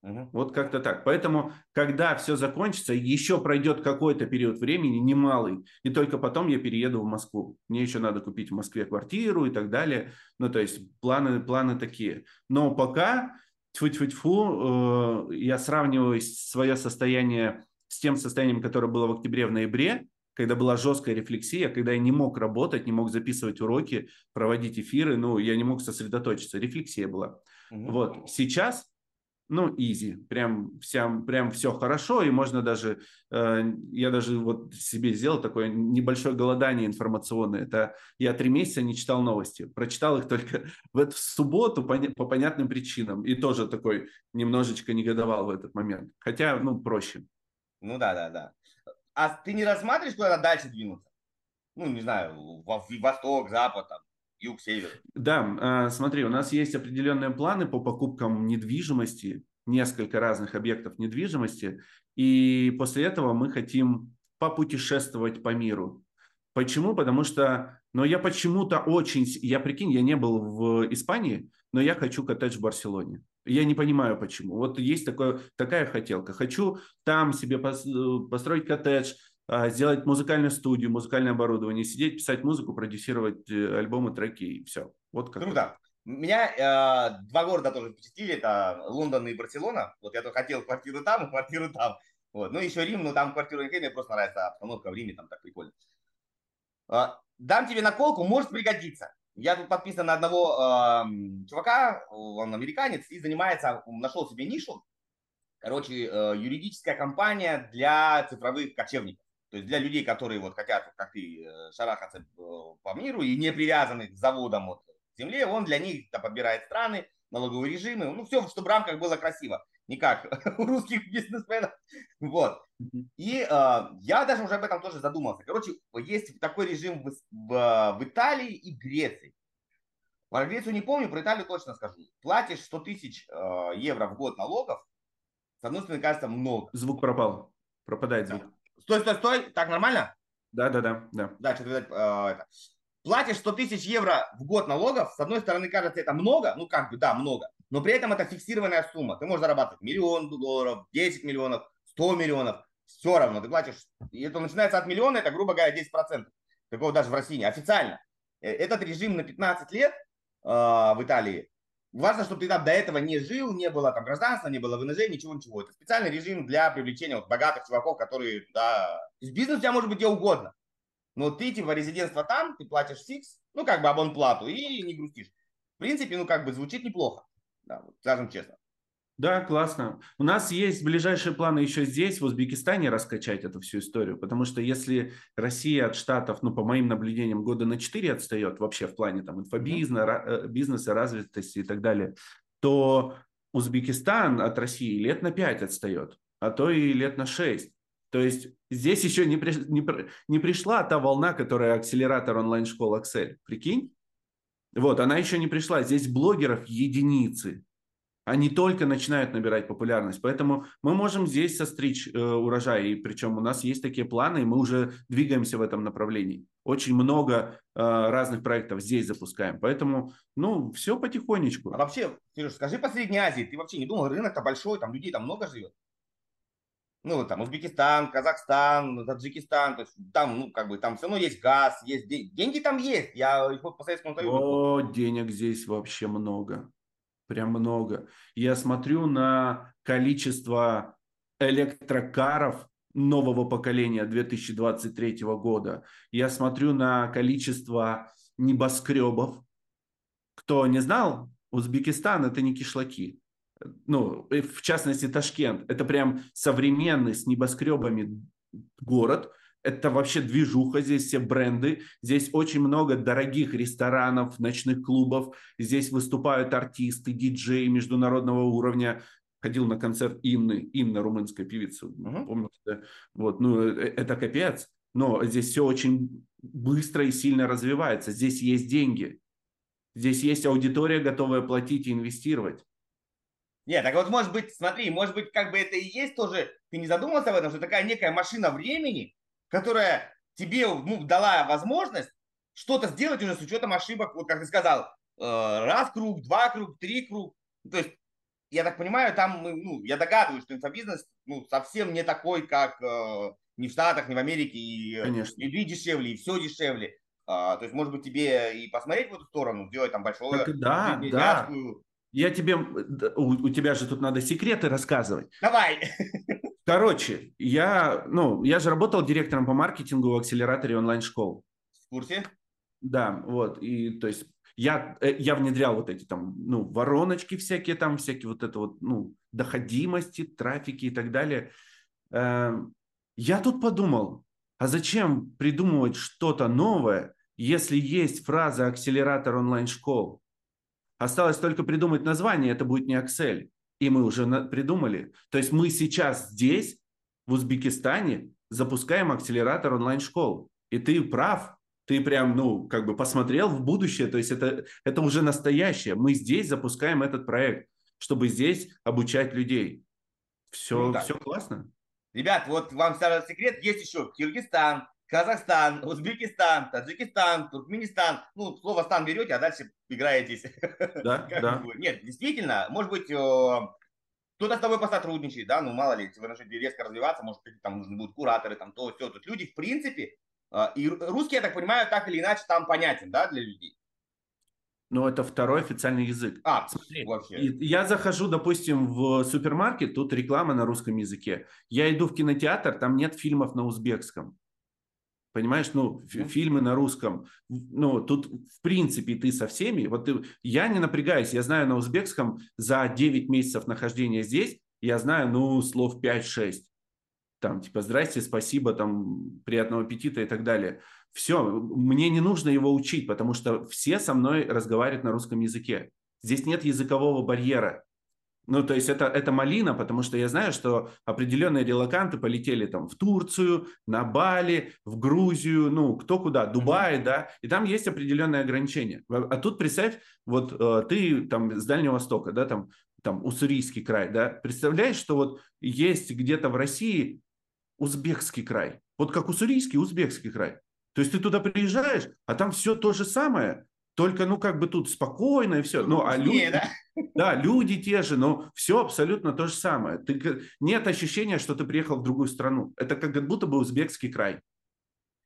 Угу. Вот как-то так. Поэтому, когда все закончится, еще пройдет какой-то период времени, немалый, и только потом я перееду в Москву. Мне еще надо купить в Москве квартиру и так далее. Ну, то есть планы, планы такие. Но пока тьфу-тьфу-тьфу, э, я сравниваю свое состояние с тем состоянием, которое было в октябре, в ноябре, когда была жесткая рефлексия, когда я не мог работать, не мог записывать уроки, проводить эфиры, ну, я не мог сосредоточиться, рефлексия была. Угу. Вот, сейчас ну, easy, прям, вся, прям все хорошо, и можно даже, э, я даже вот себе сделал такое небольшое голодание информационное, это я три месяца не читал новости, прочитал их только в эту субботу по, по понятным причинам, и тоже такой немножечко негодовал в этот момент, хотя, ну, проще. Ну, да, да, да. А ты не рассматриваешь, куда дальше двинуться? Ну, не знаю, в восток, запад, там, юг, север. Да, а, смотри, у нас есть определенные планы по покупкам недвижимости, несколько разных объектов недвижимости, и после этого мы хотим попутешествовать по миру. Почему? Потому что, но я почему-то очень, я прикинь, я не был в Испании, но я хочу коттедж в Барселоне. Я не понимаю почему. Вот есть такое, такая хотелка. Хочу там себе построить коттедж, сделать музыкальную студию, музыкальное оборудование, сидеть, писать музыку, продюсировать э, альбомы, треки и все. Вот как. Круто. Меня э, два города тоже впечатлили, это Лондон и Барселона. Вот я только хотел квартиру там и квартиру там. Вот. Ну, еще Рим, но там квартиру не мне просто нравится обстановка в Риме, там так прикольно. Э, дам тебе наколку, может пригодиться. Я тут подписан на одного э, чувака, он американец, и занимается, нашел себе нишу. Короче, э, юридическая компания для цифровых кочевников. То есть для людей, которые вот хотят, как ты, э, шарахаться э, по миру и не привязаны к заводам вот, к земле, он для них там, подбирает страны, налоговые режимы, ну все, чтобы в рамках было красиво, не как у русских бизнесменов. Вот. И э, я даже уже об этом тоже задумался. Короче, есть такой режим в, в, в Италии и Греции. Про Грецию не помню, про Италию точно скажу. Платишь 100 тысяч э, евро в год налогов, с одной стороны, кажется, много. Звук пропал. Пропадает звук. Стой, стой, стой. Так нормально? Да, да, да. Да, да что-то, э, это. Платишь 100 тысяч евро в год налогов. С одной стороны, кажется, это много. Ну, как бы, да, много. Но при этом это фиксированная сумма. Ты можешь зарабатывать миллион долларов, 10 миллионов, 100 миллионов. Все равно ты платишь. И это начинается от миллиона, это, грубо говоря, 10%. Такого даже в России не официально. Э, этот режим на 15 лет э, в Италии Важно, чтобы ты там до этого не жил, не было там гражданства, не было ВНЖ, ничего, ничего. Это специальный режим для привлечения вот, богатых чуваков, которые туда... То есть бизнес у тебя может быть где угодно. Но ты типа резидентство там, ты платишь фикс, ну как бы абонплату и не грустишь. В принципе, ну как бы звучит неплохо, да, вот, скажем честно. Да, классно. У нас есть ближайшие планы еще здесь, в Узбекистане, раскачать эту всю историю, потому что если Россия от Штатов, ну, по моим наблюдениям, года на 4 отстает вообще в плане там инфобизнеса, mm-hmm. бизнеса, развитости и так далее, то Узбекистан от России лет на 5 отстает, а то и лет на 6. То есть здесь еще не, при, не, не пришла та волна, которая акселератор онлайн-школ Excel. Прикинь? Вот, она еще не пришла. Здесь блогеров единицы они только начинают набирать популярность. Поэтому мы можем здесь состричь э, урожай, и причем у нас есть такие планы, и мы уже двигаемся в этом направлении. Очень много э, разных проектов здесь запускаем. Поэтому, ну, все потихонечку. А вообще, Сереж, скажи по Средней Азии, ты вообще не думал, рынок-то большой, там людей там много живет? Ну, там Узбекистан, Казахстан, Таджикистан, то есть там, ну, как бы, там все равно есть газ, есть деньги, деньги там есть. Я по Советскому Союзу. О, денег здесь вообще много. Прям много. Я смотрю на количество электрокаров нового поколения 2023 года. Я смотрю на количество небоскребов. Кто не знал, Узбекистан это не кишлаки. Ну, в частности, Ташкент. Это прям современный с небоскребами город. Это вообще движуха, здесь все бренды. Здесь очень много дорогих ресторанов, ночных клубов. Здесь выступают артисты, диджеи международного уровня ходил на концерт Инны, Инна, румынская певица, uh-huh. помните? Вот, ну, э, э, это капец. Но здесь все очень быстро и сильно развивается. Здесь есть деньги. Здесь есть аудитория, готовая платить и инвестировать. Нет, так вот, может быть, смотри, может быть, как бы это и есть тоже, ты не задумался об этом, что такая некая машина времени, которая тебе ну, дала возможность что-то сделать уже с учетом ошибок, вот как ты сказал, э, раз круг, два круг, три круг. То есть я так понимаю, там, ну, я догадываюсь, что инфобизнес ну, совсем не такой, как э, ни в Штатах, ни в Америке, и, Конечно. и дешевле, и все дешевле. А, то есть, может быть, тебе и посмотреть в эту сторону, сделать там большое... Так, да, да. Я тебе... У, у тебя же тут надо секреты рассказывать. Давай. Короче, я, ну, я же работал директором по маркетингу в акселераторе онлайн-школ. В курсе? Да, вот. И, то есть, я, э, я внедрял вот эти там, ну, вороночки всякие там, всякие вот это вот, ну, доходимости, трафики и так далее. Эм, я тут подумал, а зачем придумывать что-то новое, если есть фраза акселератор онлайн-школ? Осталось только придумать название, это будет не Excel. И мы уже придумали. То есть мы сейчас здесь, в Узбекистане, запускаем акселератор онлайн-школ. И ты прав, ты прям, ну, как бы посмотрел в будущее, то есть это, это уже настоящее. Мы здесь запускаем этот проект, чтобы здесь обучать людей. Все, ну, все классно. Ребят, вот вам старый секрет, есть еще Киргизстан, Казахстан, Узбекистан, Таджикистан, Туркменистан. Ну, слово «стан» берете, а дальше играетесь. Да, да. Нет, действительно, может быть, кто-то с тобой посотрудничает, да, ну, мало ли, если вы начнете резко развиваться, может, там нужны будут кураторы, там, то, все. Тут люди, в принципе, а, и русский, я так понимаю, так или иначе там понятен, да, для людей? Но это второй официальный язык. А, Смотри, вообще. Я захожу, допустим, в супермаркет, тут реклама на русском языке. Я иду в кинотеатр, там нет фильмов на узбекском. Понимаешь, ну, фильмы на русском, ну, тут, в принципе, ты со всеми, вот ты, я не напрягаюсь, я знаю на узбекском за 9 месяцев нахождения здесь, я знаю, ну, слов 5-6 там, типа, здрасте, спасибо, там, приятного аппетита и так далее. Все, мне не нужно его учить, потому что все со мной разговаривают на русском языке. Здесь нет языкового барьера. Ну, то есть это, это малина, потому что я знаю, что определенные релаканты полетели там в Турцию, на Бали, в Грузию, ну, кто куда, Дубай, mm-hmm. да, и там есть определенные ограничения. А, а тут представь, вот э, ты там с Дальнего Востока, да, там, там Уссурийский край, да, представляешь, что вот есть где-то в России узбекский край. Вот как уссурийский, узбекский край. То есть ты туда приезжаешь, а там все то же самое, только, ну, как бы тут спокойно и все. Ну, а люди, да? да, люди те же, но все абсолютно то же самое. Ты, нет ощущения, что ты приехал в другую страну. Это как будто бы узбекский край.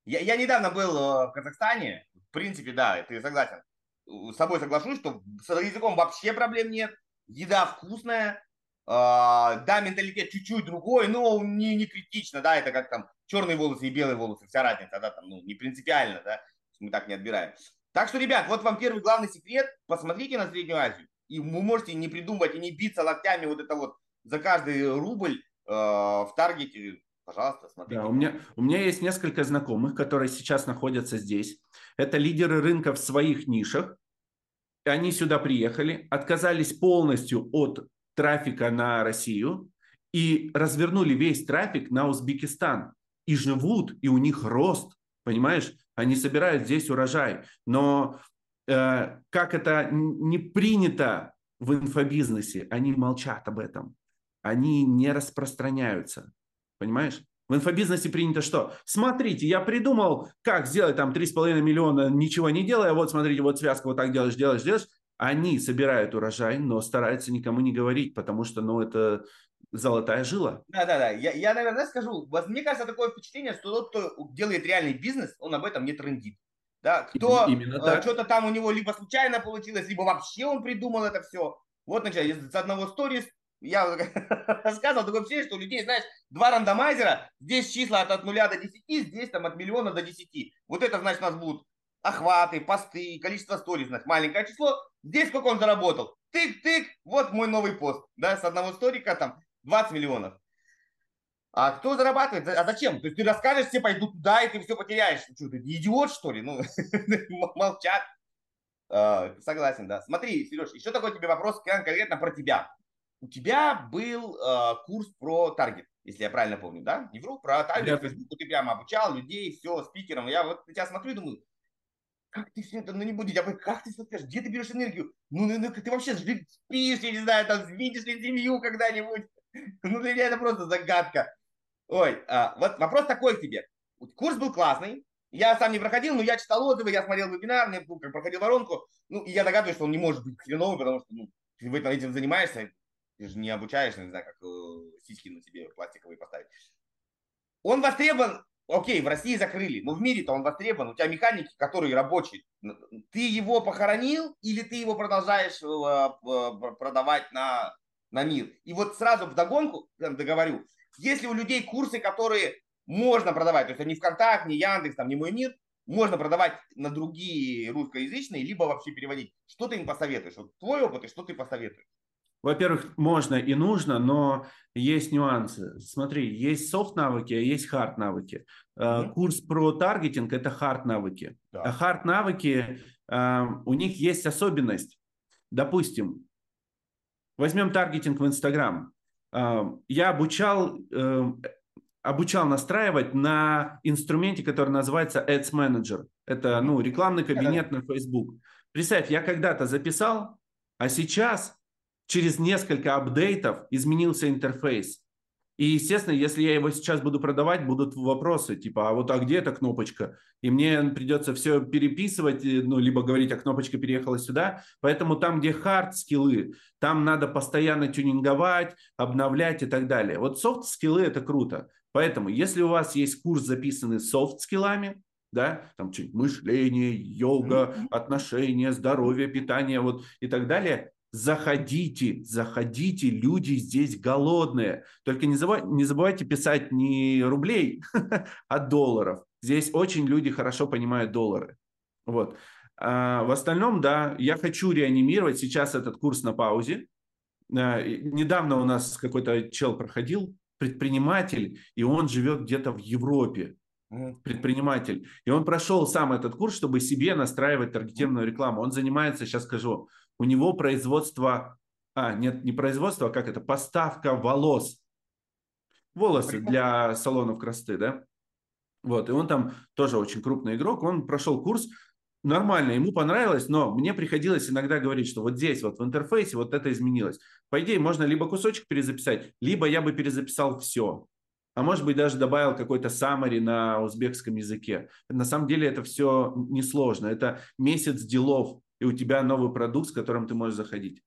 Я, я недавно был э, в Казахстане. В принципе, да, ты согласен. С собой соглашусь, что с языком вообще проблем нет. Еда вкусная, а, да, менталитет чуть-чуть другой, но не, не критично, да, это как там черные волосы и белые волосы, вся разница, да, там, ну, не принципиально, да, мы так не отбираем. Так что, ребят, вот вам первый главный секрет, посмотрите на Среднюю Азию, и вы можете не придумывать и не биться локтями вот это вот за каждый рубль э, в таргете, пожалуйста, смотрите. Да, у меня, у меня есть несколько знакомых, которые сейчас находятся здесь. Это лидеры рынка в своих нишах. Они сюда приехали, отказались полностью от трафика на Россию и развернули весь трафик на Узбекистан. И живут, и у них рост, понимаешь? Они собирают здесь урожай. Но э, как это не принято в инфобизнесе, они молчат об этом. Они не распространяются. Понимаешь? В инфобизнесе принято что? Смотрите, я придумал, как сделать там 3,5 миллиона, ничего не делая. Вот смотрите, вот связка вот так делаешь, делаешь, делаешь. Они собирают урожай, но стараются никому не говорить, потому что, ну, это золотая жила. Да, да, да. Я, я наверное, скажу, вот мне кажется, такое впечатление, что тот, кто делает реальный бизнес, он об этом не трендит. Да, кто э, что-то там у него либо случайно получилось, либо вообще он придумал это все. Вот, начинаю с одного сторис, я рассказывал такое впечатление, что у людей, знаешь, два рандомайзера, здесь числа от, от 0 до 10, здесь там от миллиона до 10. Вот это, значит, у нас будут охваты, посты, количество сториз, значит, маленькое число. Здесь сколько он заработал? Тык-тык, вот мой новый пост, да, с одного сторика там 20 миллионов. А кто зарабатывает? А зачем? То есть ты расскажешь, все пойдут туда, и ты все потеряешь. Что, ты идиот, что ли? Ну, молчат. А, согласен, да. Смотри, Сереж, еще такой тебе вопрос конкретно про тебя. У тебя был э, курс про таргет, если я правильно помню, да? Не вру, про таргет, Facebook, ты прямо обучал людей, все, спикером. Я вот тебя смотрю и думаю, как ты все это, ну не будешь, я говорю, как ты смотришь, где ты берешь энергию? Ну, ну, ну ты вообще спишь, я не знаю, там, видишь ли семью когда-нибудь? Ну, для меня это просто загадка. Ой, а, вот вопрос такой к тебе. Курс был классный, я сам не проходил, но я читал отзывы, я смотрел вебинар, мне проходил воронку, ну, и я догадываюсь, что он не может быть хреновый, потому что, ну, ты этим занимаешься, ты же не обучаешься, не знаю, как э, сиськи на себе пластиковые поставить. Он востребован, окей, в России закрыли, но в мире-то он востребован. У тебя механики, которые рабочие. Ты его похоронил или ты его продолжаешь э, продавать на, на мир? И вот сразу в догонку, договорю, если у людей курсы, которые можно продавать, то есть они ВКонтакте, не Яндекс, там, не Мой Мир, можно продавать на другие русскоязычные, либо вообще переводить. Что ты им посоветуешь? Вот твой опыт и что ты посоветуешь? Во-первых, можно и нужно, но есть нюансы. Смотри, есть софт-навыки, а есть хард-навыки. Mm-hmm. Курс про таргетинг – это хард-навыки. Да. А хард-навыки, э, у них есть особенность. Допустим, возьмем таргетинг в Инстаграм. Я обучал, эм, обучал настраивать на инструменте, который называется Ads Manager. Это ну, рекламный кабинет на Facebook. Представь, я когда-то записал, а сейчас через несколько апдейтов изменился интерфейс. И, естественно, если я его сейчас буду продавать, будут вопросы, типа, а вот а где эта кнопочка? И мне придется все переписывать, ну, либо говорить, а кнопочка переехала сюда. Поэтому там, где hard skill ы, там надо постоянно тюнинговать, обновлять и так далее. Вот soft skill ы это круто. Поэтому, если у вас есть курс, записанный soft skill ами, да, там что-нибудь мышление, йога, отношения, здоровье, питание, вот и так далее, заходите, заходите, люди здесь голодные. Только не забывайте, не забывайте писать не рублей, а долларов. Здесь очень люди хорошо понимают доллары. Вот. А в остальном, да, я хочу реанимировать. Сейчас этот курс на паузе. А, недавно у нас какой-то чел проходил, предприниматель, и он живет где-то в Европе предприниматель. И он прошел сам этот курс, чтобы себе настраивать таргетированную рекламу. Он занимается, сейчас скажу, у него производство, а, нет, не производство, а как это, поставка волос. Волосы для салонов красоты, да? Вот, и он там тоже очень крупный игрок, он прошел курс, нормально, ему понравилось, но мне приходилось иногда говорить, что вот здесь, вот в интерфейсе, вот это изменилось. По идее, можно либо кусочек перезаписать, либо я бы перезаписал все. А может быть, даже добавил какой-то summary на узбекском языке. На самом деле это все несложно. Это месяц делов и у тебя новый продукт, с которым ты можешь заходить.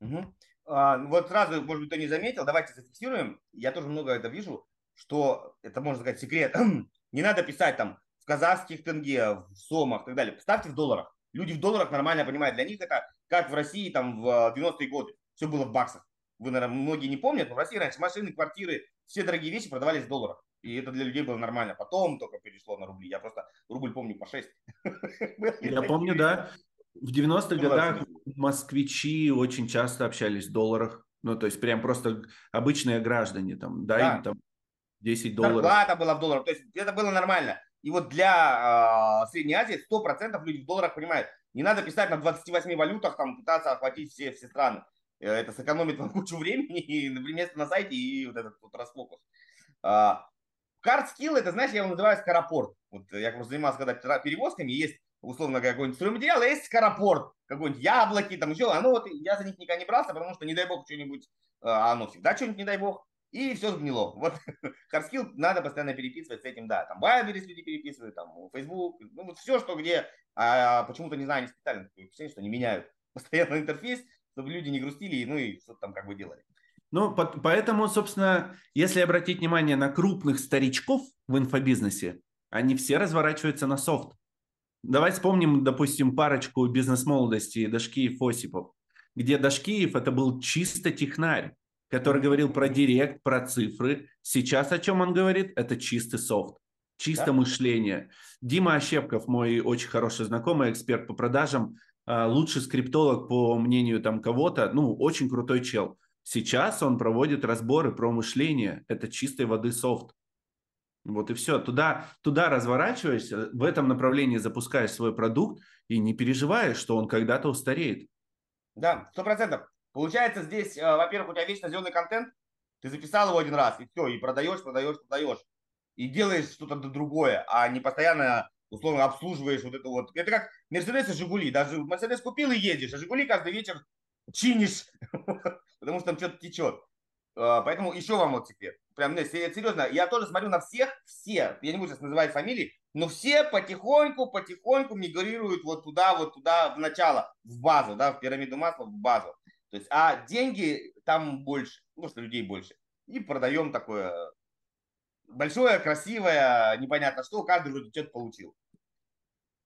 Угу. А, вот сразу, может быть, кто не заметил, давайте зафиксируем. Я тоже много это вижу, что это, можно сказать, секрет. не надо писать там в казахских тенге, в сомах и так далее. Ставьте в долларах. Люди в долларах нормально понимают. Для них это как в России там в 90-е годы. Все было в баксах. Вы, наверное, многие не помнят, но в России раньше машины, квартиры, все дорогие вещи продавались в долларах. И это для людей было нормально. Потом только перешло на рубли. Я просто рубль помню по 6. Я помню, да. В 90-х годах москвичи очень часто общались в долларах. Ну, то есть прям просто обычные граждане, там, дай да. им там 10 долларов. Зарплата была в долларах, то есть это было нормально. И вот для э, Средней Азии 100% люди в долларах понимают. Не надо писать на 28 валютах, там, пытаться охватить все, все страны. Э, это сэкономит вам кучу времени, и, например, на сайте и вот этот вот расфокус. Hard skill, это, знаешь, я его называю скоропорт. Вот я просто занимался когда перевозками, есть условно какой-нибудь стройматериал, а есть скоропорт, какой-нибудь яблоки, там еще, оно вот, я за них никогда не брался, потому что, не дай бог, что-нибудь, а, оно всегда что-нибудь, не дай бог, и все сгнило. Вот hard skill надо постоянно переписывать с этим, да, там Wildberries люди переписывают, там Facebook, ну вот все, что где, а, почему-то, не знаю, не специально, такое впечатление, что они меняют постоянно интерфейс, чтобы люди не грустили, ну и что-то там как бы делали. Ну, поэтому, собственно, если обратить внимание на крупных старичков в инфобизнесе, они все разворачиваются на софт. Давай вспомним, допустим, парочку бизнес-молодости, Дашки и Фосипов. где Дашкиев это был чисто технарь, который говорил про директ, про цифры. Сейчас о чем он говорит? Это чистый софт, чисто да? мышление. Дима Ощепков, мой очень хороший знакомый, эксперт по продажам, а, лучший скриптолог по мнению там кого-то, ну, очень крутой чел. Сейчас он проводит разборы про мышление. Это чистой воды софт. Вот и все. Туда, туда разворачиваешься, в этом направлении запускаешь свой продукт и не переживаешь, что он когда-то устареет. Да, сто процентов. Получается здесь, э, во-первых, у тебя вечно зеленый контент, ты записал его один раз, и все, и продаешь, продаешь, продаешь. И делаешь что-то другое, а не постоянно, условно, обслуживаешь вот это вот. Это как Мерседес и Жигули. Даже Мерседес купил и едешь, а Жигули каждый вечер чинишь, потому что там что-то течет. Э, поэтому еще вам вот секрет. Прям, нет, серьезно, я тоже смотрю на всех, все, я не буду сейчас называть фамилии, но все потихоньку, потихоньку мигрируют вот туда, вот туда, в начало, в базу, да, в пирамиду масла, в базу. То есть, а деньги там больше, потому что людей больше. И продаем такое большое, красивое, непонятно что, каждый вроде что-то получил.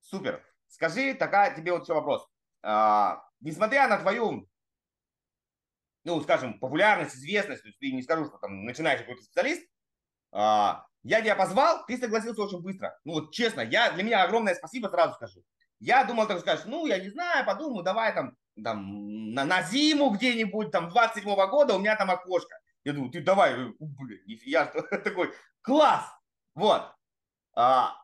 Супер. Скажи, такая тебе вот еще вопрос. А, несмотря на твою, ну, скажем, популярность, известность, то есть ты не скажу, что там начинаешь какой-то специалист, а, я тебя позвал, ты согласился очень быстро. Ну вот честно, я, для меня огромное спасибо сразу скажу. Я думал, так скажешь, ну, я не знаю, подумаю, давай там там, на, на зиму где-нибудь, там, 27 -го года у меня там окошко. Я думаю, ты давай, э, блин, я такой, класс! Вот. А,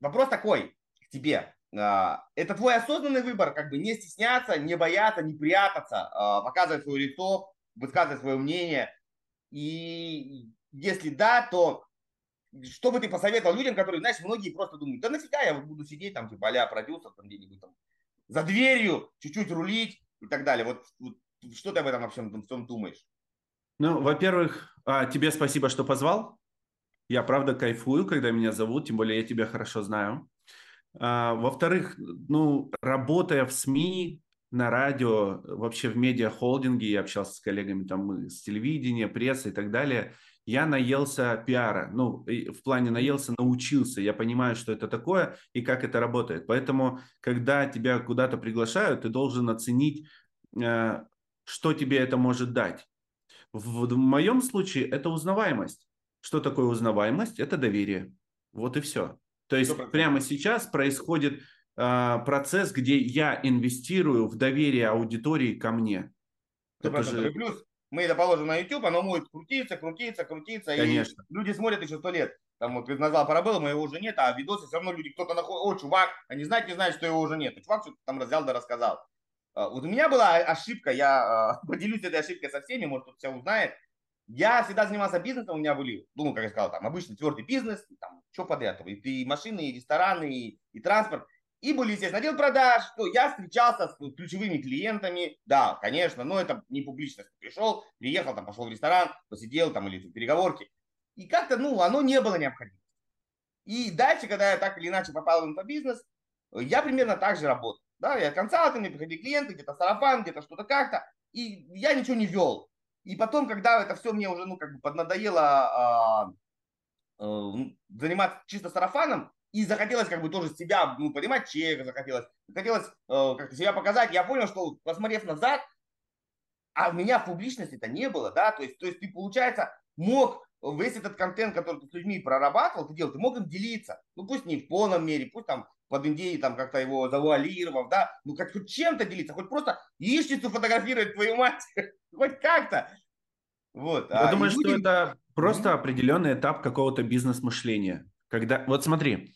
вопрос такой к тебе. А, это твой осознанный выбор, как бы не стесняться, не бояться, не прятаться, а, показывать свое лицо, высказывать свое мнение. И если да, то что бы ты посоветовал людям, которые, знаешь, многие просто думают, да нафига я буду сидеть там, типа, а продюсер там где-нибудь там за дверью, чуть-чуть рулить и так далее. Вот, вот что ты об этом вообще всем думаешь? Ну, во-первых, а, тебе спасибо, что позвал. Я правда кайфую, когда меня зовут, тем более я тебя хорошо знаю. А, во-вторых, ну, работая в СМИ, на радио, вообще в медиахолдинге, я общался с коллегами там с телевидения, прессы и так далее, я наелся пиара. Ну, в плане наелся, научился. Я понимаю, что это такое и как это работает. Поэтому, когда тебя куда-то приглашают, ты должен оценить, э, что тебе это может дать. В, в моем случае это узнаваемость. Что такое узнаваемость? Это доверие. Вот и все. То есть 100%. прямо сейчас происходит э, процесс, где я инвестирую в доверие аудитории ко мне. 100%. Это же... плюс мы это положим на YouTube, оно будет крутиться, крутиться, крутиться. Конечно. И люди смотрят еще сто лет. Там вот назвал парабеллум, его уже нет, а видосы все равно люди, кто-то находит, о, чувак, они знать не знают, что его уже нет. И чувак что-то там разъял да рассказал. А, вот у меня была ошибка, я а, поделюсь этой ошибкой со всеми, может кто-то все узнает. Я всегда занимался бизнесом, у меня были, ну, как я сказал, там обычный твердый бизнес, там, что подряд, и, и машины, и рестораны, и, и транспорт. И были, естественно, отдел продаж, что я встречался с ключевыми клиентами, да, конечно, но это не публичность. Пришел, приехал, там, пошел в ресторан, посидел там или в переговорке. И как-то, ну, оно не было необходимо. И дальше, когда я так или иначе попал в инфобизнес, я примерно так же работал. Да, я консалтинг, приходили клиенты, где-то сарафан, где-то что-то как-то. И я ничего не вел. И потом, когда это все мне уже, ну, как бы поднадоело а, а, заниматься чисто сарафаном, и захотелось как бы тоже себя, ну, понимать человека захотелось, захотелось э, как-то себя показать. Я понял, что, посмотрев назад, а у меня в публичности это не было, да, то есть, то есть ты, получается, мог весь этот контент, который ты с людьми прорабатывал, ты делал, ты мог им делиться. Ну, пусть не в полном мере, пусть там под идеей там как-то его завуалировав, да, ну, как хоть чем-то делиться, хоть просто яичницу фотографировать твою мать, хоть как-то. Вот. Я а думаю, люди... что это просто определенный этап какого-то бизнес-мышления. Когда, вот смотри,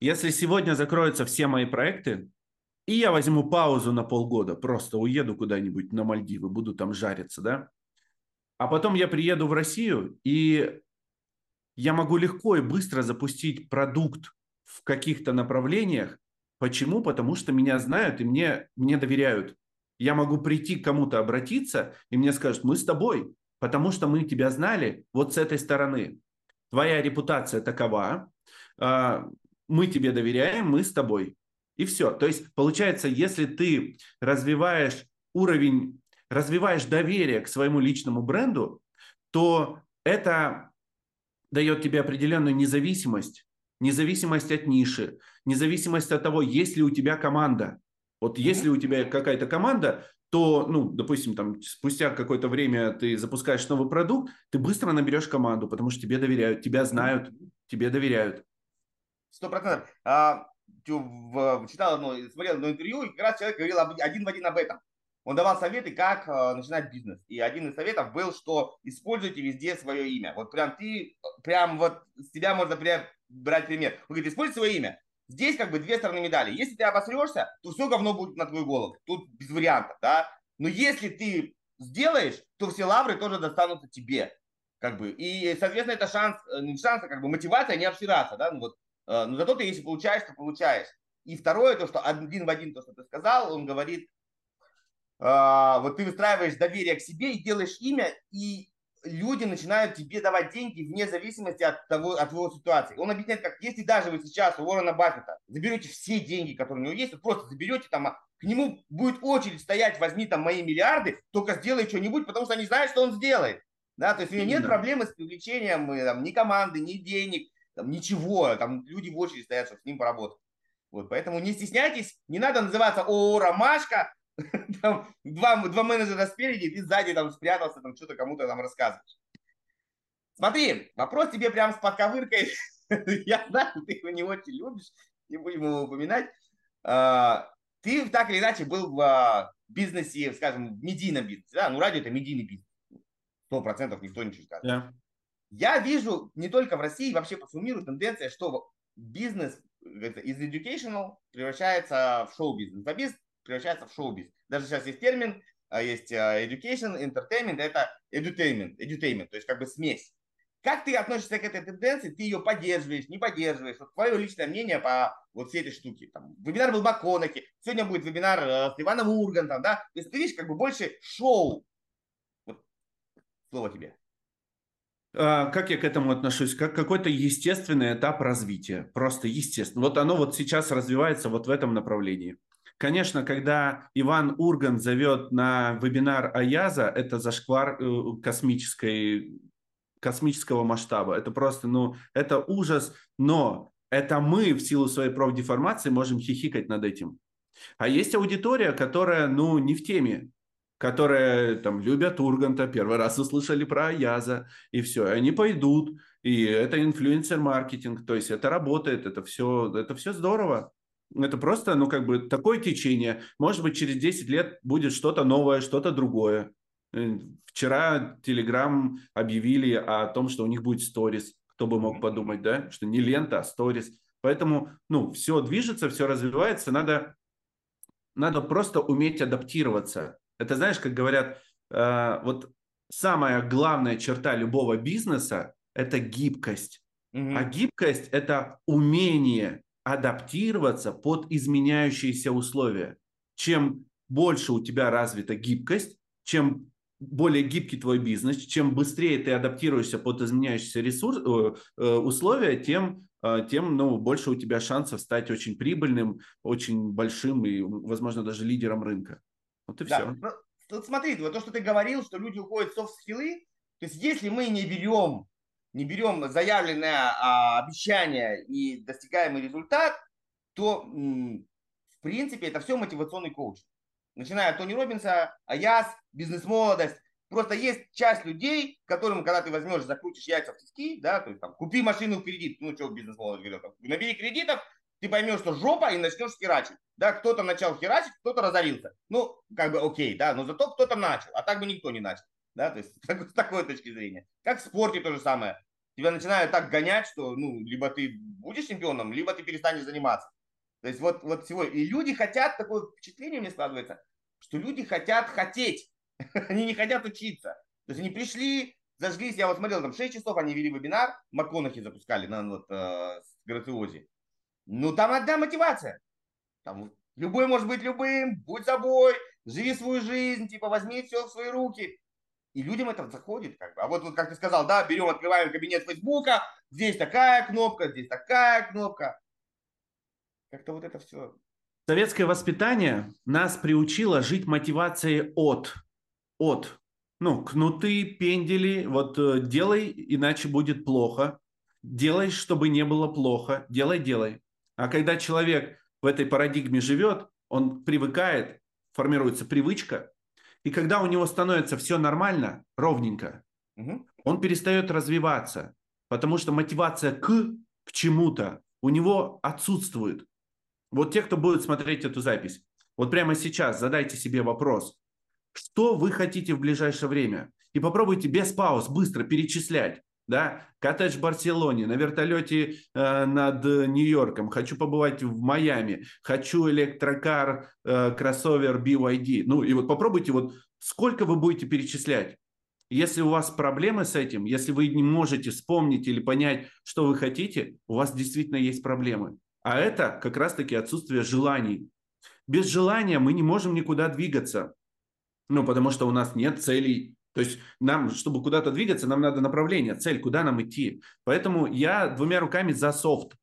если сегодня закроются все мои проекты, и я возьму паузу на полгода, просто уеду куда-нибудь на Мальдивы, буду там жариться, да, а потом я приеду в Россию, и я могу легко и быстро запустить продукт в каких-то направлениях. Почему? Потому что меня знают и мне, мне доверяют. Я могу прийти к кому-то обратиться, и мне скажут, мы с тобой, потому что мы тебя знали вот с этой стороны твоя репутация такова, а, мы тебе доверяем, мы с тобой. И все. То есть получается, если ты развиваешь уровень, развиваешь доверие к своему личному бренду, то это дает тебе определенную независимость, независимость от ниши, независимость от того, есть ли у тебя команда. Вот если у тебя какая-то команда, то, ну, допустим, там, спустя какое-то время ты запускаешь новый продукт, ты быстро наберешь команду, потому что тебе доверяют, тебя знают, тебе доверяют. Сто процентов. А, читал одно, смотрел одно интервью, и как раз человек говорил один в один об этом. Он давал советы, как э, начинать бизнес. И один из советов был, что используйте везде свое имя. Вот прям ты, прям вот с тебя можно прям брать пример. Он говорит, используй свое имя. Здесь как бы две стороны медали. Если ты обосрешься, то все говно будет на твою голову. Тут без вариантов, да. Но если ты сделаешь, то все лавры тоже достанутся тебе. Как бы. И, соответственно, это шанс, э, не шанс, а как бы мотивация не обсираться, да. Ну, вот, э, но зато ты, если получаешь, то получаешь. И второе, то, что один в один то, что ты сказал, он говорит, а, вот ты выстраиваешь доверие к себе и делаешь имя, и люди начинают тебе давать деньги вне зависимости от того, от его ситуации. Он объясняет, как если даже вы сейчас у Уоррена Баффета заберете все деньги, которые у него есть, вот просто заберете там, а к нему будет очередь стоять, возьми там мои миллиарды, только сделай что-нибудь, потому что они знают, что он сделает. Да, то есть у него нет проблемы с привлечением э, там, ни команды, ни денег, там, ничего. Там люди в очереди стоят, чтобы с ним поработать. Вот, поэтому не стесняйтесь, не надо называться ООО «Ромашка», там два, два менеджера спереди, и ты сзади там спрятался, там что-то кому-то там рассказываешь. Смотри, вопрос тебе прям с подковыркой. Я знаю, ты его не очень любишь, не будем его упоминать. А, ты так или иначе был в а, бизнесе, скажем, в медийном бизнесе. Да? Ну, радио это медийный бизнес. Сто процентов никто ничего не скажет. Yeah. Я вижу не только в России, вообще по всему миру тенденция, что бизнес из educational превращается в шоу-бизнес. А бизнес превращается в шоу-бизнес. Даже сейчас есть термин, а, есть а, education, entertainment, это edutainment, edutainment, то есть как бы смесь. Как ты относишься к этой тенденции? Ты ее поддерживаешь, не поддерживаешь? Вот твое личное мнение по вот всей этой штуке. Там, вебинар был МакКонахи, сегодня будет вебинар э, с Иваном Ургантом, да? То есть ты видишь как бы больше шоу. Вот, слово тебе. А, как я к этому отношусь? Как какой-то естественный этап развития. Просто естественно. Вот оно вот сейчас развивается вот в этом направлении. Конечно, когда Иван Урган зовет на вебинар Аяза, это зашквар э, космической, космического масштаба. Это просто, ну, это ужас, но это мы в силу своей профдеформации можем хихикать над этим. А есть аудитория, которая, ну, не в теме, которые там любят Урганта, первый раз услышали про Аяза, и все, они пойдут, и это инфлюенсер-маркетинг, то есть это работает, это все, это все здорово. Это просто, ну, как бы такое течение. Может быть, через 10 лет будет что-то новое, что-то другое. Э, вчера Telegram объявили о том, что у них будет сторис. Кто бы мог подумать, да? Что не лента, а сторис. Поэтому, ну, все движется, все развивается. Надо, надо просто уметь адаптироваться. Это, знаешь, как говорят, э, вот самая главная черта любого бизнеса – это гибкость. Mm-hmm. А гибкость – это умение адаптироваться под изменяющиеся условия. Чем больше у тебя развита гибкость, чем более гибкий твой бизнес, чем быстрее ты адаптируешься под изменяющиеся ресурс, э, э, условия, тем, э, тем ну, больше у тебя шансов стать очень прибыльным, очень большим и, возможно, даже лидером рынка. Вот и да. все. Ну, тут смотри, вот то, что ты говорил, что люди уходят в софт-скиллы, то есть если мы не берем не берем заявленное а, обещание и достигаемый результат, то в принципе это все мотивационный коуч. Начиная от Тони Робинса, Аяс, бизнес-молодость. Просто есть часть людей, которым, когда ты возьмешь, закрутишь яйца в тиски, да, то есть там, купи машину в кредит, ну, что бизнес-молодость говорил, там, набери кредитов, ты поймешь, что жопа, и начнешь херачить. Да, кто-то начал херачить, кто-то разорился. Ну, как бы окей, да, но зато кто-то начал, а так бы никто не начал. Да, то есть с такой точки зрения. Как в спорте то же самое. Тебя начинают так гонять, что ну, либо ты будешь чемпионом, либо ты перестанешь заниматься. То есть вот, вот всего. И люди хотят, такое впечатление мне складывается, что люди хотят хотеть. они не хотят учиться. То есть они пришли, зажглись. Я вот смотрел, там 6 часов они вели вебинар, МакКонахи запускали на вот, э, с. Ну там одна мотивация. Там любой может быть любым, будь собой, живи свою жизнь, типа возьми все в свои руки. И людям это заходит, как бы. А вот, вот как ты сказал, да, берем, открываем кабинет Фейсбука, здесь такая кнопка, здесь такая кнопка. Как-то вот это все. Советское воспитание нас приучило жить мотивацией от. От. Ну, кнуты, пендели, вот э, делай, иначе будет плохо. Делай, чтобы не было плохо. Делай, делай. А когда человек в этой парадигме живет, Он привыкает, формируется привычка, и когда у него становится все нормально, ровненько, угу. он перестает развиваться, потому что мотивация к, к чему-то у него отсутствует. Вот те, кто будет смотреть эту запись, вот прямо сейчас задайте себе вопрос, что вы хотите в ближайшее время? И попробуйте без пауз быстро перечислять да, коттедж в Барселоне, на вертолете э, над Нью-Йорком, хочу побывать в Майами, хочу электрокар, э, кроссовер BYD. Ну и вот попробуйте вот сколько вы будете перечислять. Если у вас проблемы с этим, если вы не можете вспомнить или понять, что вы хотите, у вас действительно есть проблемы. А это как раз-таки отсутствие желаний. Без желания мы не можем никуда двигаться. Ну, потому что у нас нет целей, то есть нам, чтобы куда-то двигаться, нам надо направление, цель, куда нам идти. Поэтому я двумя руками за софт.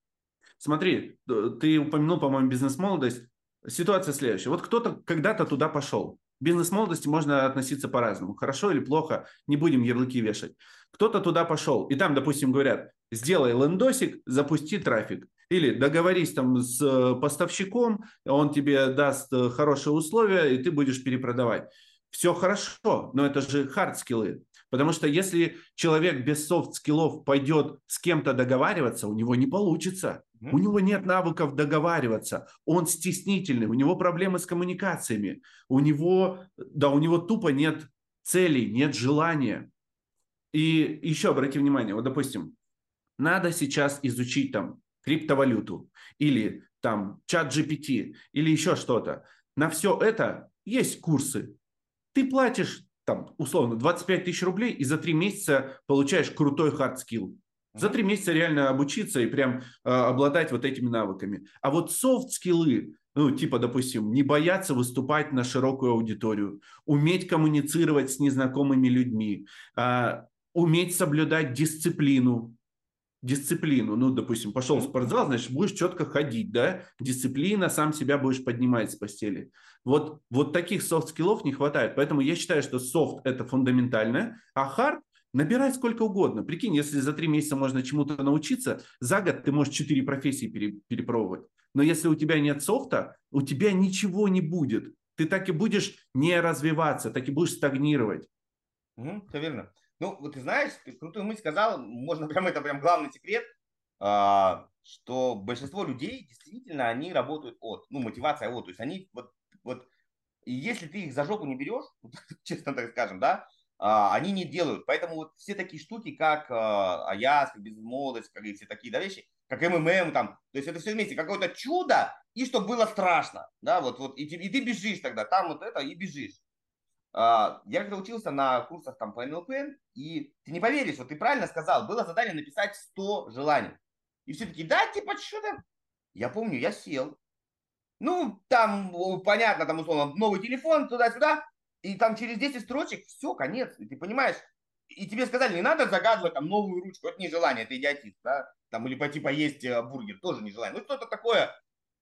Смотри, ты упомянул, по-моему, бизнес-молодость. Ситуация следующая. Вот кто-то когда-то туда пошел. Бизнес-молодости можно относиться по-разному. Хорошо или плохо, не будем ярлыки вешать. Кто-то туда пошел, и там, допустим, говорят, сделай лендосик, запусти трафик. Или договорись там с э, поставщиком, он тебе даст э, хорошие условия, и ты будешь перепродавать все хорошо, но это же hard skill ы. Потому что если человек без soft skill ов пойдет с кем-то договариваться, у него не получится. Mm-hmm. У него нет навыков договариваться. Он стеснительный, у него проблемы с коммуникациями. У него, да, у него тупо нет целей, нет желания. И еще обрати внимание, вот, допустим, надо сейчас изучить там криптовалюту или там ChatGPT или еще что-то. На все это есть курсы, ты платишь там, условно, 25 тысяч рублей и за три месяца получаешь крутой хард скилл. За три месяца реально обучиться и прям э, обладать вот этими навыками. А вот софт скиллы, ну, типа, допустим, не бояться выступать на широкую аудиторию, уметь коммуницировать с незнакомыми людьми, э, уметь соблюдать дисциплину, дисциплину. Ну, допустим, пошел в спортзал, значит, будешь четко ходить, да? Дисциплина, сам себя будешь поднимать с постели. Вот, вот таких soft skill ов не хватает. Поэтому я считаю, что soft – это фундаментальное, а hard набирай сколько угодно. Прикинь, если за три месяца можно чему-то научиться, за год ты можешь четыре профессии пере, перепробовать. Но если у тебя нет софта, у тебя ничего не будет. Ты так и будешь не развиваться, так и будешь стагнировать. Угу, все верно. Ну, вот ты знаешь, ты крутую мысль сказал, можно прям, это прям главный секрет, а, что большинство людей действительно, они работают от, ну, мотивация от, то есть они вот, вот, и если ты их за жопу не берешь, честно так скажем, да, а, они не делают. Поэтому вот все такие штуки, как а, Аяс, как безмолвность, как и все такие да, вещи, как МММ там, то есть это все вместе, какое-то чудо, и чтобы было страшно, да, вот, вот, и, и ты бежишь тогда, там вот это, и бежишь. А, я когда учился на курсах там по НЛП, и ты не поверишь, вот ты правильно сказал, было задание написать 100 желаний. И все таки да, типа, что там? Я помню, я сел. Ну, там, понятно, там, условно, новый телефон, туда-сюда, и там через 10 строчек, все, конец. Ты понимаешь, и тебе сказали, не надо загадывать там новую ручку, это не желание, это идиотизм, да? Там, или пойти поесть э, бургер, тоже не желание. Ну, что-то такое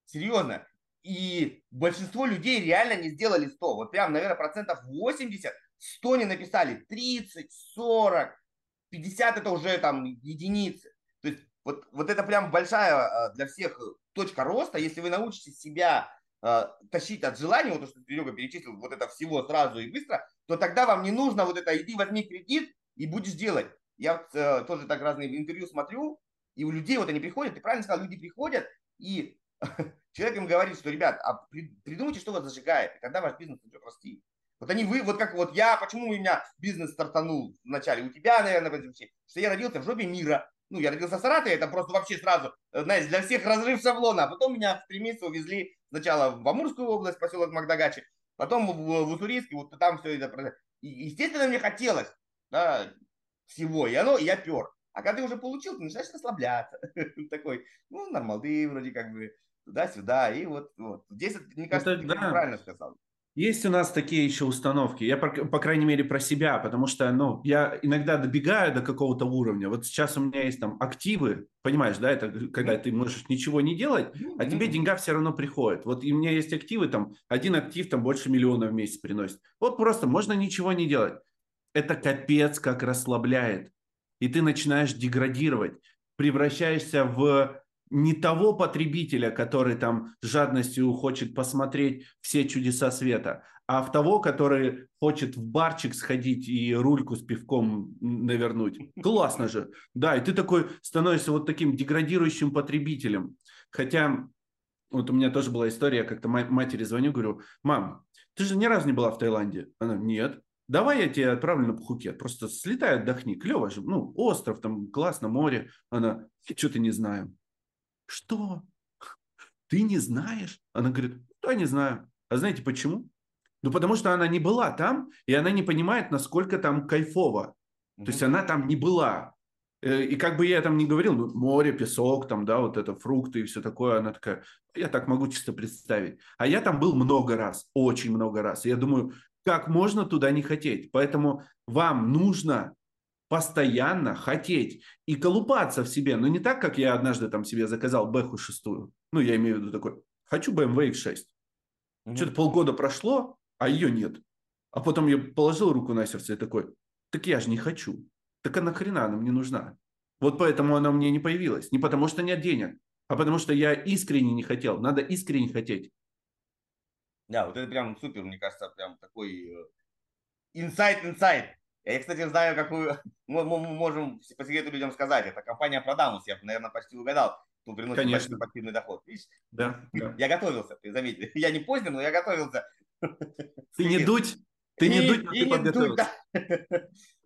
серьезное. И большинство людей реально не сделали 100. Вот прям, наверное, процентов 80, 100 не написали, 30, 40, 50 это уже там единицы. То есть вот, вот это прям большая а, для всех точка роста. Если вы научитесь себя э, тащить от желания, вот то, что Серега перечислил, вот это всего сразу и быстро, то тогда вам не нужно вот это, иди возьми кредит и будешь делать. Я э, тоже так разные интервью смотрю, и у людей вот они приходят, ты правильно сказал, люди приходят, и человек им говорит, что, ребят, а придумайте, что вас зажигает, и когда ваш бизнес начнет расти. Вот они вы, вот как вот я, почему у меня бизнес стартанул вначале, у тебя, наверное, что я родился в жопе мира. Ну, я родился в Саратове, это просто вообще сразу, э, знаете, для всех разрыв шаблона. А потом меня в три месяца увезли сначала в Амурскую область, поселок Магдагачи, потом в, в Уссурийск, вот там все это. И, естественно, мне хотелось да, всего, и оно, и я пер. А когда ты уже получил, ты начинаешь расслабляться. Такой, ну, нормал, ты вроде как бы туда-сюда, и вот, вот. Здесь, мне кажется, это, ты да. правильно сказал. Есть у нас такие еще установки, я, по, крайней мере, про себя, потому что, ну, я иногда добегаю до какого-то уровня. Вот сейчас у меня есть там активы, понимаешь, да, это когда ты можешь ничего не делать, а тебе деньга все равно приходит. Вот и у меня есть активы, там, один актив там больше миллиона в месяц приносит. Вот просто можно ничего не делать. Это капец как расслабляет. И ты начинаешь деградировать, превращаешься в не того потребителя, который там с жадностью хочет посмотреть все чудеса света, а в того, который хочет в барчик сходить и рульку с пивком навернуть. Классно же. Да, и ты такой становишься вот таким деградирующим потребителем. Хотя вот у меня тоже была история, я как-то матери звоню, говорю, мам, ты же ни разу не была в Таиланде. Она, нет. Давай я тебя отправлю на Пхукет. Просто слетай, отдохни. Клево же. Ну, остров, там классно, море. Она, что-то не знаю. Что? Ты не знаешь? Она говорит, да, не знаю. А знаете почему? Ну, потому что она не была там, и она не понимает, насколько там кайфово. Mm-hmm. То есть она там не была. Э, и как бы я там не говорил, ну, море, песок, там, да, вот это, фрукты и все такое, она такая, я так могу чисто представить. А я там был много раз, очень много раз. И я думаю, как можно туда не хотеть? Поэтому вам нужно постоянно хотеть и колупаться в себе. Но не так, как я однажды там себе заказал Бэху шестую. Ну, я имею в виду такой, хочу BMW X6. Угу. Что-то полгода прошло, а ее нет. А потом я положил руку на сердце и такой, так я же не хочу. Так а нахрена она мне нужна? Вот поэтому она мне не появилась. Не потому что нет денег, а потому что я искренне не хотел. Надо искренне хотеть. Да, вот это прям супер, мне кажется, прям такой инсайт-инсайт. Я, кстати, знаю, какую мы, мы можем по секрету людям сказать. Это компания Продамус. Я, наверное, почти угадал, кто приносит Конечно. большой пассивный доход. Видишь? Да, да. Я готовился, ты заметил. Я не поздно, но я готовился. Ты не дуть, ты не дуть, но ты подготовился.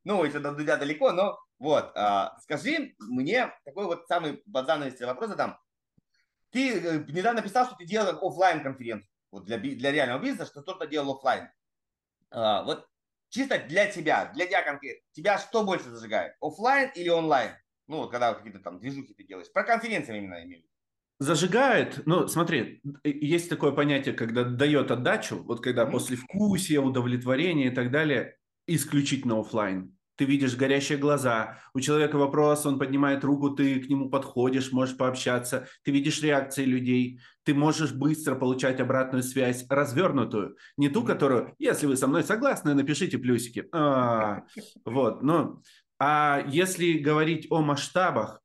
Ну, еще до Дудя далеко, но вот. А, скажи мне такой вот самый базарный вопрос задам. Ты э, недавно писал, что ты делал офлайн конференцию вот для, для реального бизнеса, что кто-то делал офлайн. А, вот чисто для тебя, для тебя конкретно, тебя что больше зажигает, офлайн или онлайн? Ну, вот когда какие-то там движухи ты делаешь. Про конференции именно имею Зажигает, ну, смотри, есть такое понятие, когда дает отдачу, вот когда mm-hmm. после вкусия, удовлетворения и так далее, исключительно офлайн ты видишь горящие глаза, у человека вопрос, он поднимает руку, ты к нему подходишь, можешь пообщаться, ты видишь реакции людей, ты можешь быстро получать обратную связь, развернутую, не ту, которую, если вы со мной согласны, напишите плюсики. А, вот, ну, а если говорить о масштабах,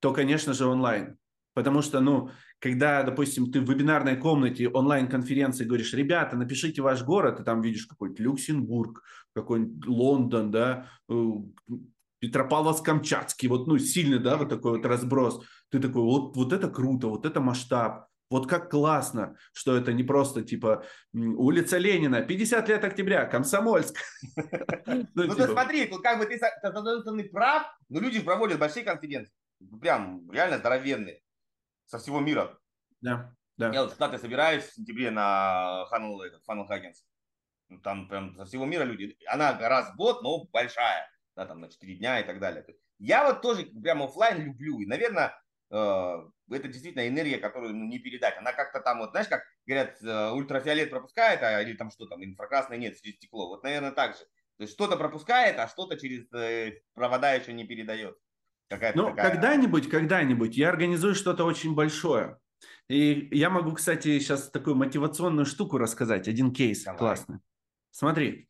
то, конечно же, онлайн. Потому что, ну, когда, допустим, ты в вебинарной комнате онлайн-конференции говоришь, ребята, напишите ваш город, и там видишь какой-нибудь Люксембург, какой-нибудь Лондон, да, э, Петропавловск-Камчатский, вот, ну, сильный, да, вот такой вот разброс. Ты такой, вот, вот это круто, вот это масштаб. Вот как классно, что это не просто типа улица Ленина, 50 лет октября, Комсомольск. Ну, ну ты типа. смотри, как бы ты с одной стороны прав, но люди проводят большие конференции, прям реально здоровенные со всего мира. Да, да. Я вот в Штаты собираюсь в сентябре на Huggins. Ну, там прям со всего мира люди. Она раз в год, но большая. Да, там на 4 дня и так далее. Я вот тоже прям офлайн люблю. И, наверное, э, это действительно энергия, которую ну, не передать. Она как-то там, вот, знаешь, как говорят, э, ультрафиолет пропускает, а, или там что там, инфракрасное нет через стекло. Вот, наверное, так же. То есть что-то пропускает, а что-то через э, провода еще не передает. Ну, такая... когда-нибудь, когда-нибудь я организую что-то очень большое. И я могу, кстати, сейчас такую мотивационную штуку рассказать. Один кейс Давай. классный. Смотри,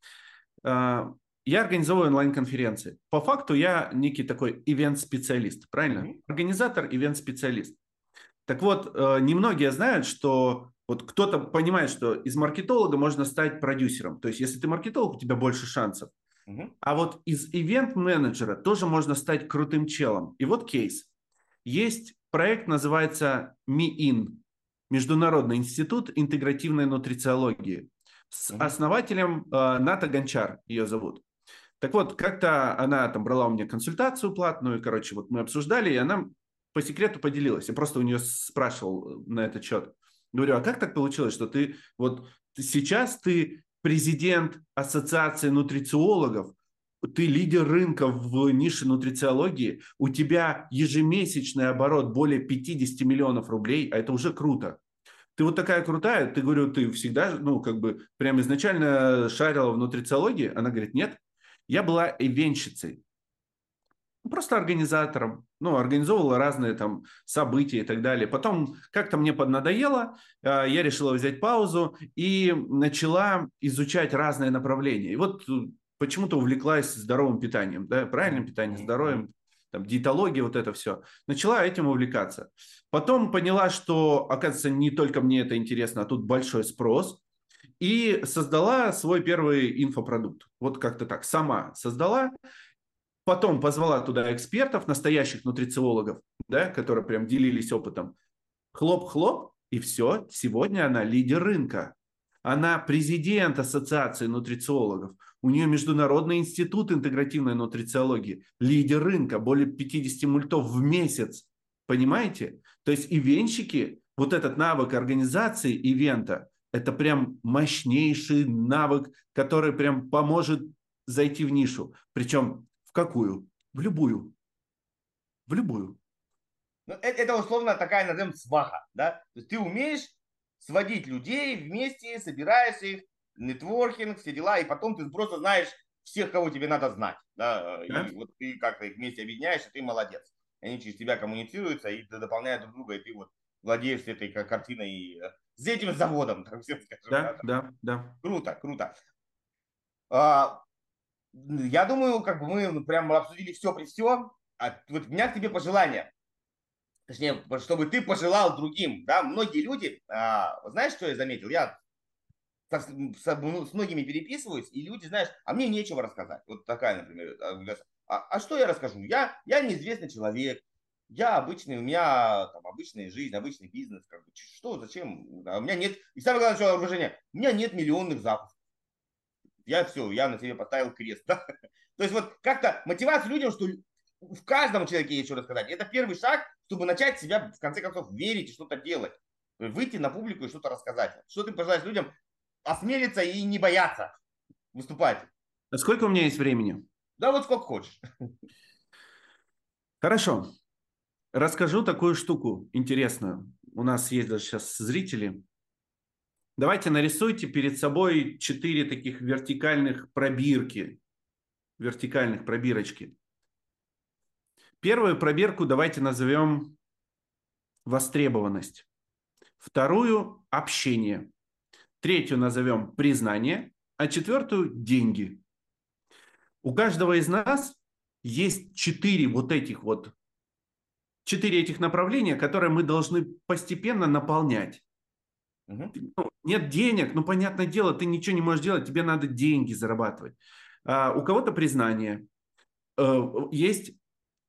а, я организовываю онлайн-конференции. По факту я некий такой ивент-специалист, правильно? Mm-hmm. Организатор, ивент-специалист. Так вот, э, немногие знают, что вот кто-то понимает, что из маркетолога можно стать продюсером. То есть, если ты маркетолог, у тебя больше шансов. А вот из ивент-менеджера тоже можно стать крутым челом. И вот кейс. Есть проект, называется МИИН, Международный институт интегративной нутрициологии. С основателем э, Ната Гончар ее зовут. Так вот, как-то она там брала у меня консультацию платную, короче, вот мы обсуждали, и она по секрету поделилась. Я просто у нее спрашивал э, на этот счет. Говорю, а как так получилось, что ты вот сейчас ты президент Ассоциации нутрициологов, ты лидер рынка в нише нутрициологии, у тебя ежемесячный оборот более 50 миллионов рублей, а это уже круто. Ты вот такая крутая, ты, говорю, ты всегда, ну, как бы, прям изначально шарила в нутрициологии? Она говорит, нет, я была ивенщицей. Ну, просто организатором, ну, организовывала разные там события и так далее. Потом как-то мне поднадоело, а, я решила взять паузу и начала изучать разные направления. И вот э, почему-то увлеклась здоровым питанием, да, правильным питанием, здоровьем, там, диетология, вот это все. Начала этим увлекаться. Потом поняла, что, оказывается, не только мне это интересно, а тут большой спрос. И создала свой первый инфопродукт. Вот как-то так. Сама создала. Потом позвала туда экспертов, настоящих нутрициологов, да, которые прям делились опытом. Хлоп-хлоп, и все. Сегодня она лидер рынка. Она президент Ассоциации нутрициологов. У нее Международный институт интегративной нутрициологии. Лидер рынка. Более 50 мультов в месяц. Понимаете? То есть ивенщики, вот этот навык организации ивента, это прям мощнейший навык, который прям поможет зайти в нишу. Причем в какую? В любую. В любую. Ну, это, это условно такая, назовем, сваха, да? То есть ты умеешь сводить людей вместе, собираешь их, нетворкинг, все дела, и потом ты просто знаешь всех, кого тебе надо знать, да? И вот ты как-то их вместе объединяешь, и ты молодец. Они через тебя коммуницируются и дополняют друг друга, и ты вот владеешь этой картиной и э, с этим заводом, так всем скажем. Да, да, да. Круто, круто. А, я думаю, как бы мы прям обсудили все при все. А вот у меня к тебе пожелание точнее, чтобы ты пожелал другим, да, многие люди, а, знаешь, что я заметил? Я с, с, ну, с многими переписываюсь, и люди, знаешь, а мне нечего рассказать. Вот такая, например, а, а что я расскажу? Я, я неизвестный человек, я обычный, у меня там обычная жизнь, обычный бизнес, как бы, что, зачем? А у меня нет, и самое главное, что уважение, у меня нет миллионных запусков. Я все, я на себе поставил крест. Да? То есть вот как-то мотивация людям, что в каждом человеке есть что рассказать. Это первый шаг, чтобы начать себя, в конце концов, верить и что-то делать. Выйти на публику и что-то рассказать. Что ты пожелаешь людям? Осмелиться и не бояться выступать. А сколько у меня есть времени? Да вот сколько хочешь. Хорошо. Расскажу такую штуку интересную. У нас есть даже сейчас зрители. Давайте нарисуйте перед собой четыре таких вертикальных пробирки. Вертикальных пробирочки. Первую пробирку давайте назовем востребованность. Вторую – общение. Третью назовем признание, а четвертую – деньги. У каждого из нас есть четыре вот этих вот, четыре этих направления, которые мы должны постепенно наполнять. Угу. Ну, нет денег, ну, понятное дело, ты ничего не можешь делать, тебе надо деньги зарабатывать. А у кого-то признание. Э, есть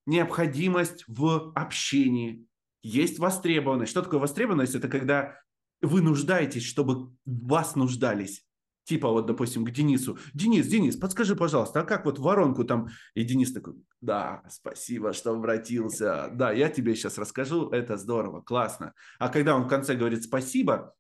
необходимость в общении, есть востребованность. Что такое востребованность? Это когда вы нуждаетесь, чтобы вас нуждались. Типа вот, допустим, к Денису. Денис, Денис, подскажи, пожалуйста, а как вот воронку там? И Денис такой, да, спасибо, что обратился. Да, я тебе сейчас расскажу, это здорово, классно. А когда он в конце говорит спасибо,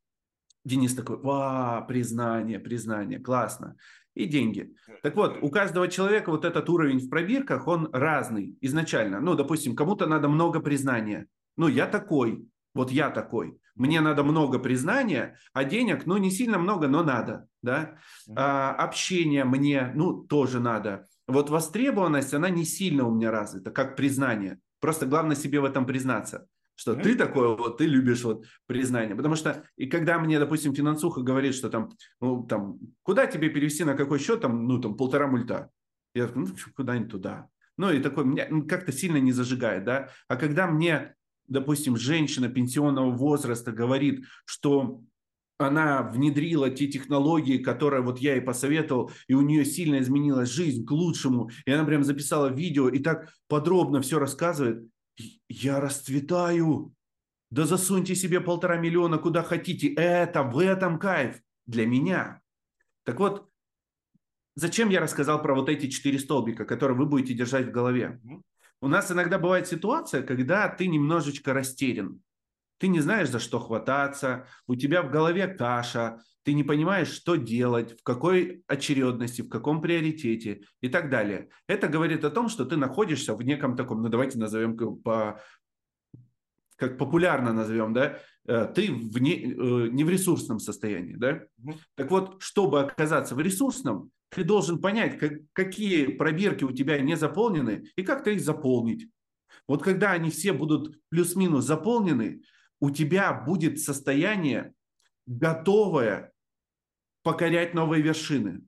Денис такой, ва, признание, признание, классно и деньги. Так вот, у каждого человека вот этот уровень в пробирках, он разный изначально. Ну, допустим, кому-то надо много признания. Ну, я такой, вот я такой. Мне надо много признания, а денег, ну, не сильно много, но надо, да. А, общение мне, ну, тоже надо. Вот востребованность, она не сильно у меня развита, как признание. Просто главное себе в этом признаться что ты такой вот, ты любишь вот признание. Потому что, и когда мне, допустим, финансуха говорит, что там, ну, там, куда тебе перевести, на какой счет, там, ну, там, полтора мульта. Я такой, ну, куда-нибудь туда. Ну, и такой, меня ну, как-то сильно не зажигает, да. А когда мне, допустим, женщина пенсионного возраста говорит, что она внедрила те технологии, которые вот я ей посоветовал, и у нее сильно изменилась жизнь к лучшему, и она прям записала видео и так подробно все рассказывает, я расцветаю. Да засуньте себе полтора миллиона куда хотите. Это в этом кайф для меня. Так вот, зачем я рассказал про вот эти четыре столбика, которые вы будете держать в голове? У нас иногда бывает ситуация, когда ты немножечко растерян. Ты не знаешь, за что хвататься, у тебя в голове каша, ты не понимаешь, что делать, в какой очередности, в каком приоритете и так далее. Это говорит о том, что ты находишься в неком таком, ну давайте назовем по, как популярно назовем, да, э, ты в не, э, не в ресурсном состоянии, да. Так вот, чтобы оказаться в ресурсном, ты должен понять, как, какие пробирки у тебя не заполнены и как-то их заполнить. Вот когда они все будут плюс-минус заполнены, у тебя будет состояние готовое покорять новые вершины.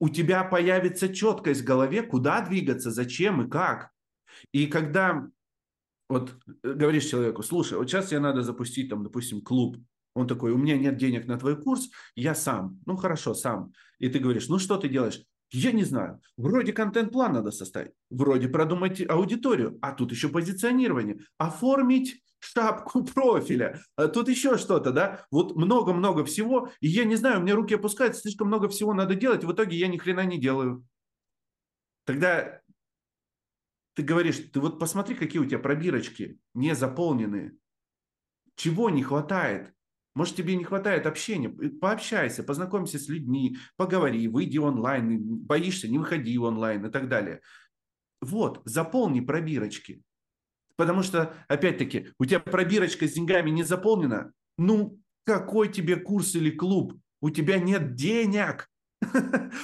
У тебя появится четкость в голове, куда двигаться, зачем и как. И когда вот э, говоришь человеку, слушай, вот сейчас тебе надо запустить там, допустим, клуб. Он такой, у меня нет денег на твой курс, я сам. Ну хорошо, сам. И ты говоришь, ну что ты делаешь? Я не знаю. Вроде контент-план надо составить, вроде продумать аудиторию, а тут еще позиционирование, оформить шапку профиля, а тут еще что-то, да? Вот много-много всего, и я не знаю, у меня руки опускаются, слишком много всего надо делать, в итоге я ни хрена не делаю. Тогда ты говоришь, ты вот посмотри, какие у тебя пробирочки не заполненные. Чего не хватает? Может, тебе не хватает общения? Пообщайся, познакомься с людьми, поговори, выйди онлайн, боишься, не выходи онлайн и так далее. Вот, заполни пробирочки. Потому что, опять-таки, у тебя пробирочка с деньгами не заполнена. Ну, какой тебе курс или клуб? У тебя нет денег.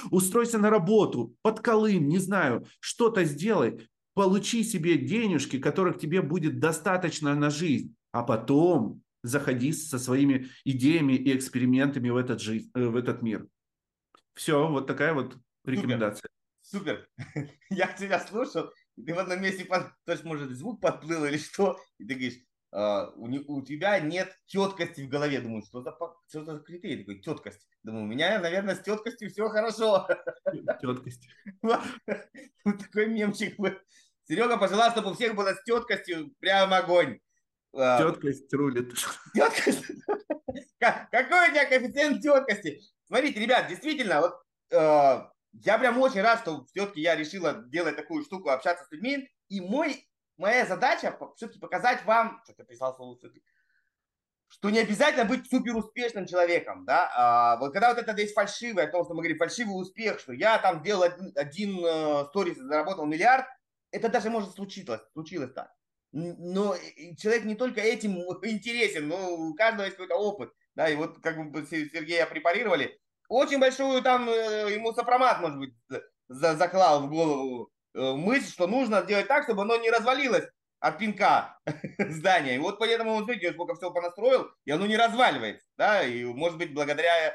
Устройся на работу, под колым, не знаю, что-то сделай. Получи себе денежки, которых тебе будет достаточно на жизнь. А потом заходи со своими идеями и экспериментами в этот, жизнь, э, в этот мир. Все, вот такая вот рекомендация. Супер. Супер. Я тебя слушал, ты в одном месте, под... то есть, может, звук подплыл или что, и ты говоришь, Uh, у, у тебя нет четкости в голове. Думаю, что за, что за критерий такой, теткость. Думаю, у меня, наверное, с теткостью все хорошо. Теткость. Вот такой мемчик был. Серега пожелал, чтобы у всех было с теткостью прям огонь. Теткость рулит. Теткость? Какой у тебя коэффициент теткости? Смотрите, ребят, действительно, вот э, я прям очень рад, что все-таки я решила делать такую штуку, общаться с людьми. И мой, моя задача все-таки показать вам, что ты слово что не обязательно быть супер успешным человеком, да, а, вот когда вот это есть фальшивое, о том, что мы говорим, фальшивый успех, что я там делал один, один э, сторис, заработал миллиард, это даже может случилось, случилось так но человек не только этим интересен, но у каждого есть какой-то опыт. Да, и вот как бы Сергея препарировали, очень большую там э, ему сопромат, может быть, заклал в голову э, мысль, что нужно сделать так, чтобы оно не развалилось от пинка здания. И вот поэтому он, смотрите, сколько всего понастроил, и оно не разваливается. Да, и может быть благодаря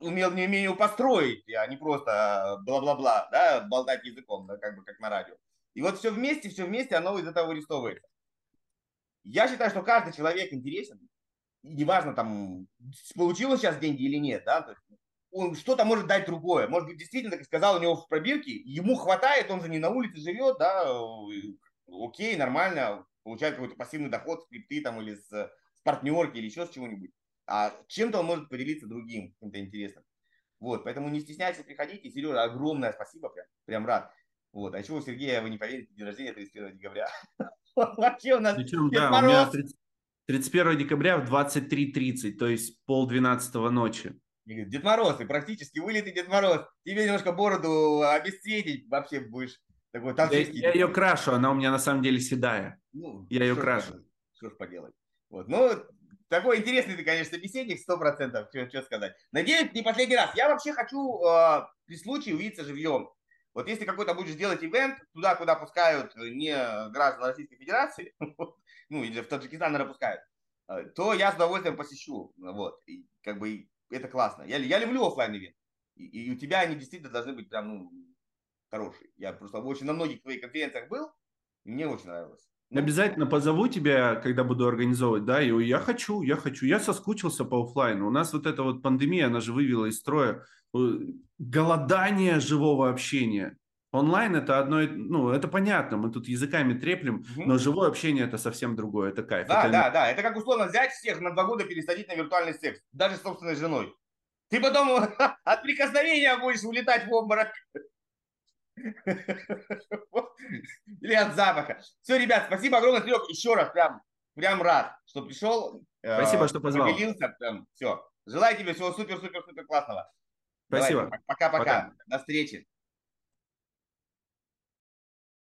умел не умению построить, а не просто бла-бла-бла, да, болтать языком, да, как бы как на радио. И вот все вместе, все вместе, оно из этого вырисовывается. Я считаю, что каждый человек интересен. И неважно, там, получил он сейчас деньги или нет, да, он что-то может дать другое. Может быть, действительно, как сказал, у него в пробирке, ему хватает, он же не на улице живет, да, окей, нормально, получает какой-то пассивный доход с крипты там или с, с партнерки или еще с чего-нибудь. А чем-то он может поделиться другим, каким-то интересным. Вот, поэтому не стесняйтесь, приходите. Сережа, огромное спасибо, прям, прям рад. Вот. А еще у Сергея, вы не поверите, день рождения 31 декабря. Вообще у нас Причем, да, у меня 31 декабря в 23.30, то есть пол двенадцатого ночи. Дед Мороз, ты практически вылитый Дед Мороз. Тебе немножко бороду обесцветить, вообще будешь такой танцевский. Я, я ее крашу, она у меня на самом деле седая. Ну, я ее крашу. Что ж поделать. Вот. Ну, такой интересный ты, конечно, собеседник, сто процентов, что сказать. Надеюсь, не последний раз. Я вообще хочу э, при случае увидеться живьем. Вот если какой-то будешь делать ивент, туда, куда пускают не граждан Российской Федерации, ну, или в Таджикистан, наверное, пускают, э, то я с удовольствием посещу. Вот. И, как бы это классно. Я, я люблю офлайн ивент. И, и у тебя они действительно должны быть прям, ну, хорошие. Я просто очень на многих твоих конференциях был, и мне очень нравилось. Обязательно позову тебя, когда буду организовывать, да, и я хочу, я хочу, я соскучился по офлайну. У нас вот эта вот пандемия, она же вывела из строя э, голодание живого общения. Онлайн это одно, ну, это понятно, мы тут языками треплем, угу. но живое общение это совсем другое, это кайф. Да, это... да, да, это как условно взять всех на два года пересадить на виртуальный секс, даже с собственной женой. Ты потом от прикосновения будешь улетать в обморок. Или от запаха. Все, ребят, спасибо огромное, Серег, еще раз, прям, прям рад, что пришел. Спасибо, что позвал. Поделился, прям, все. Желаю тебе всего супер-супер-супер классного. Спасибо. Пока-пока. До встречи.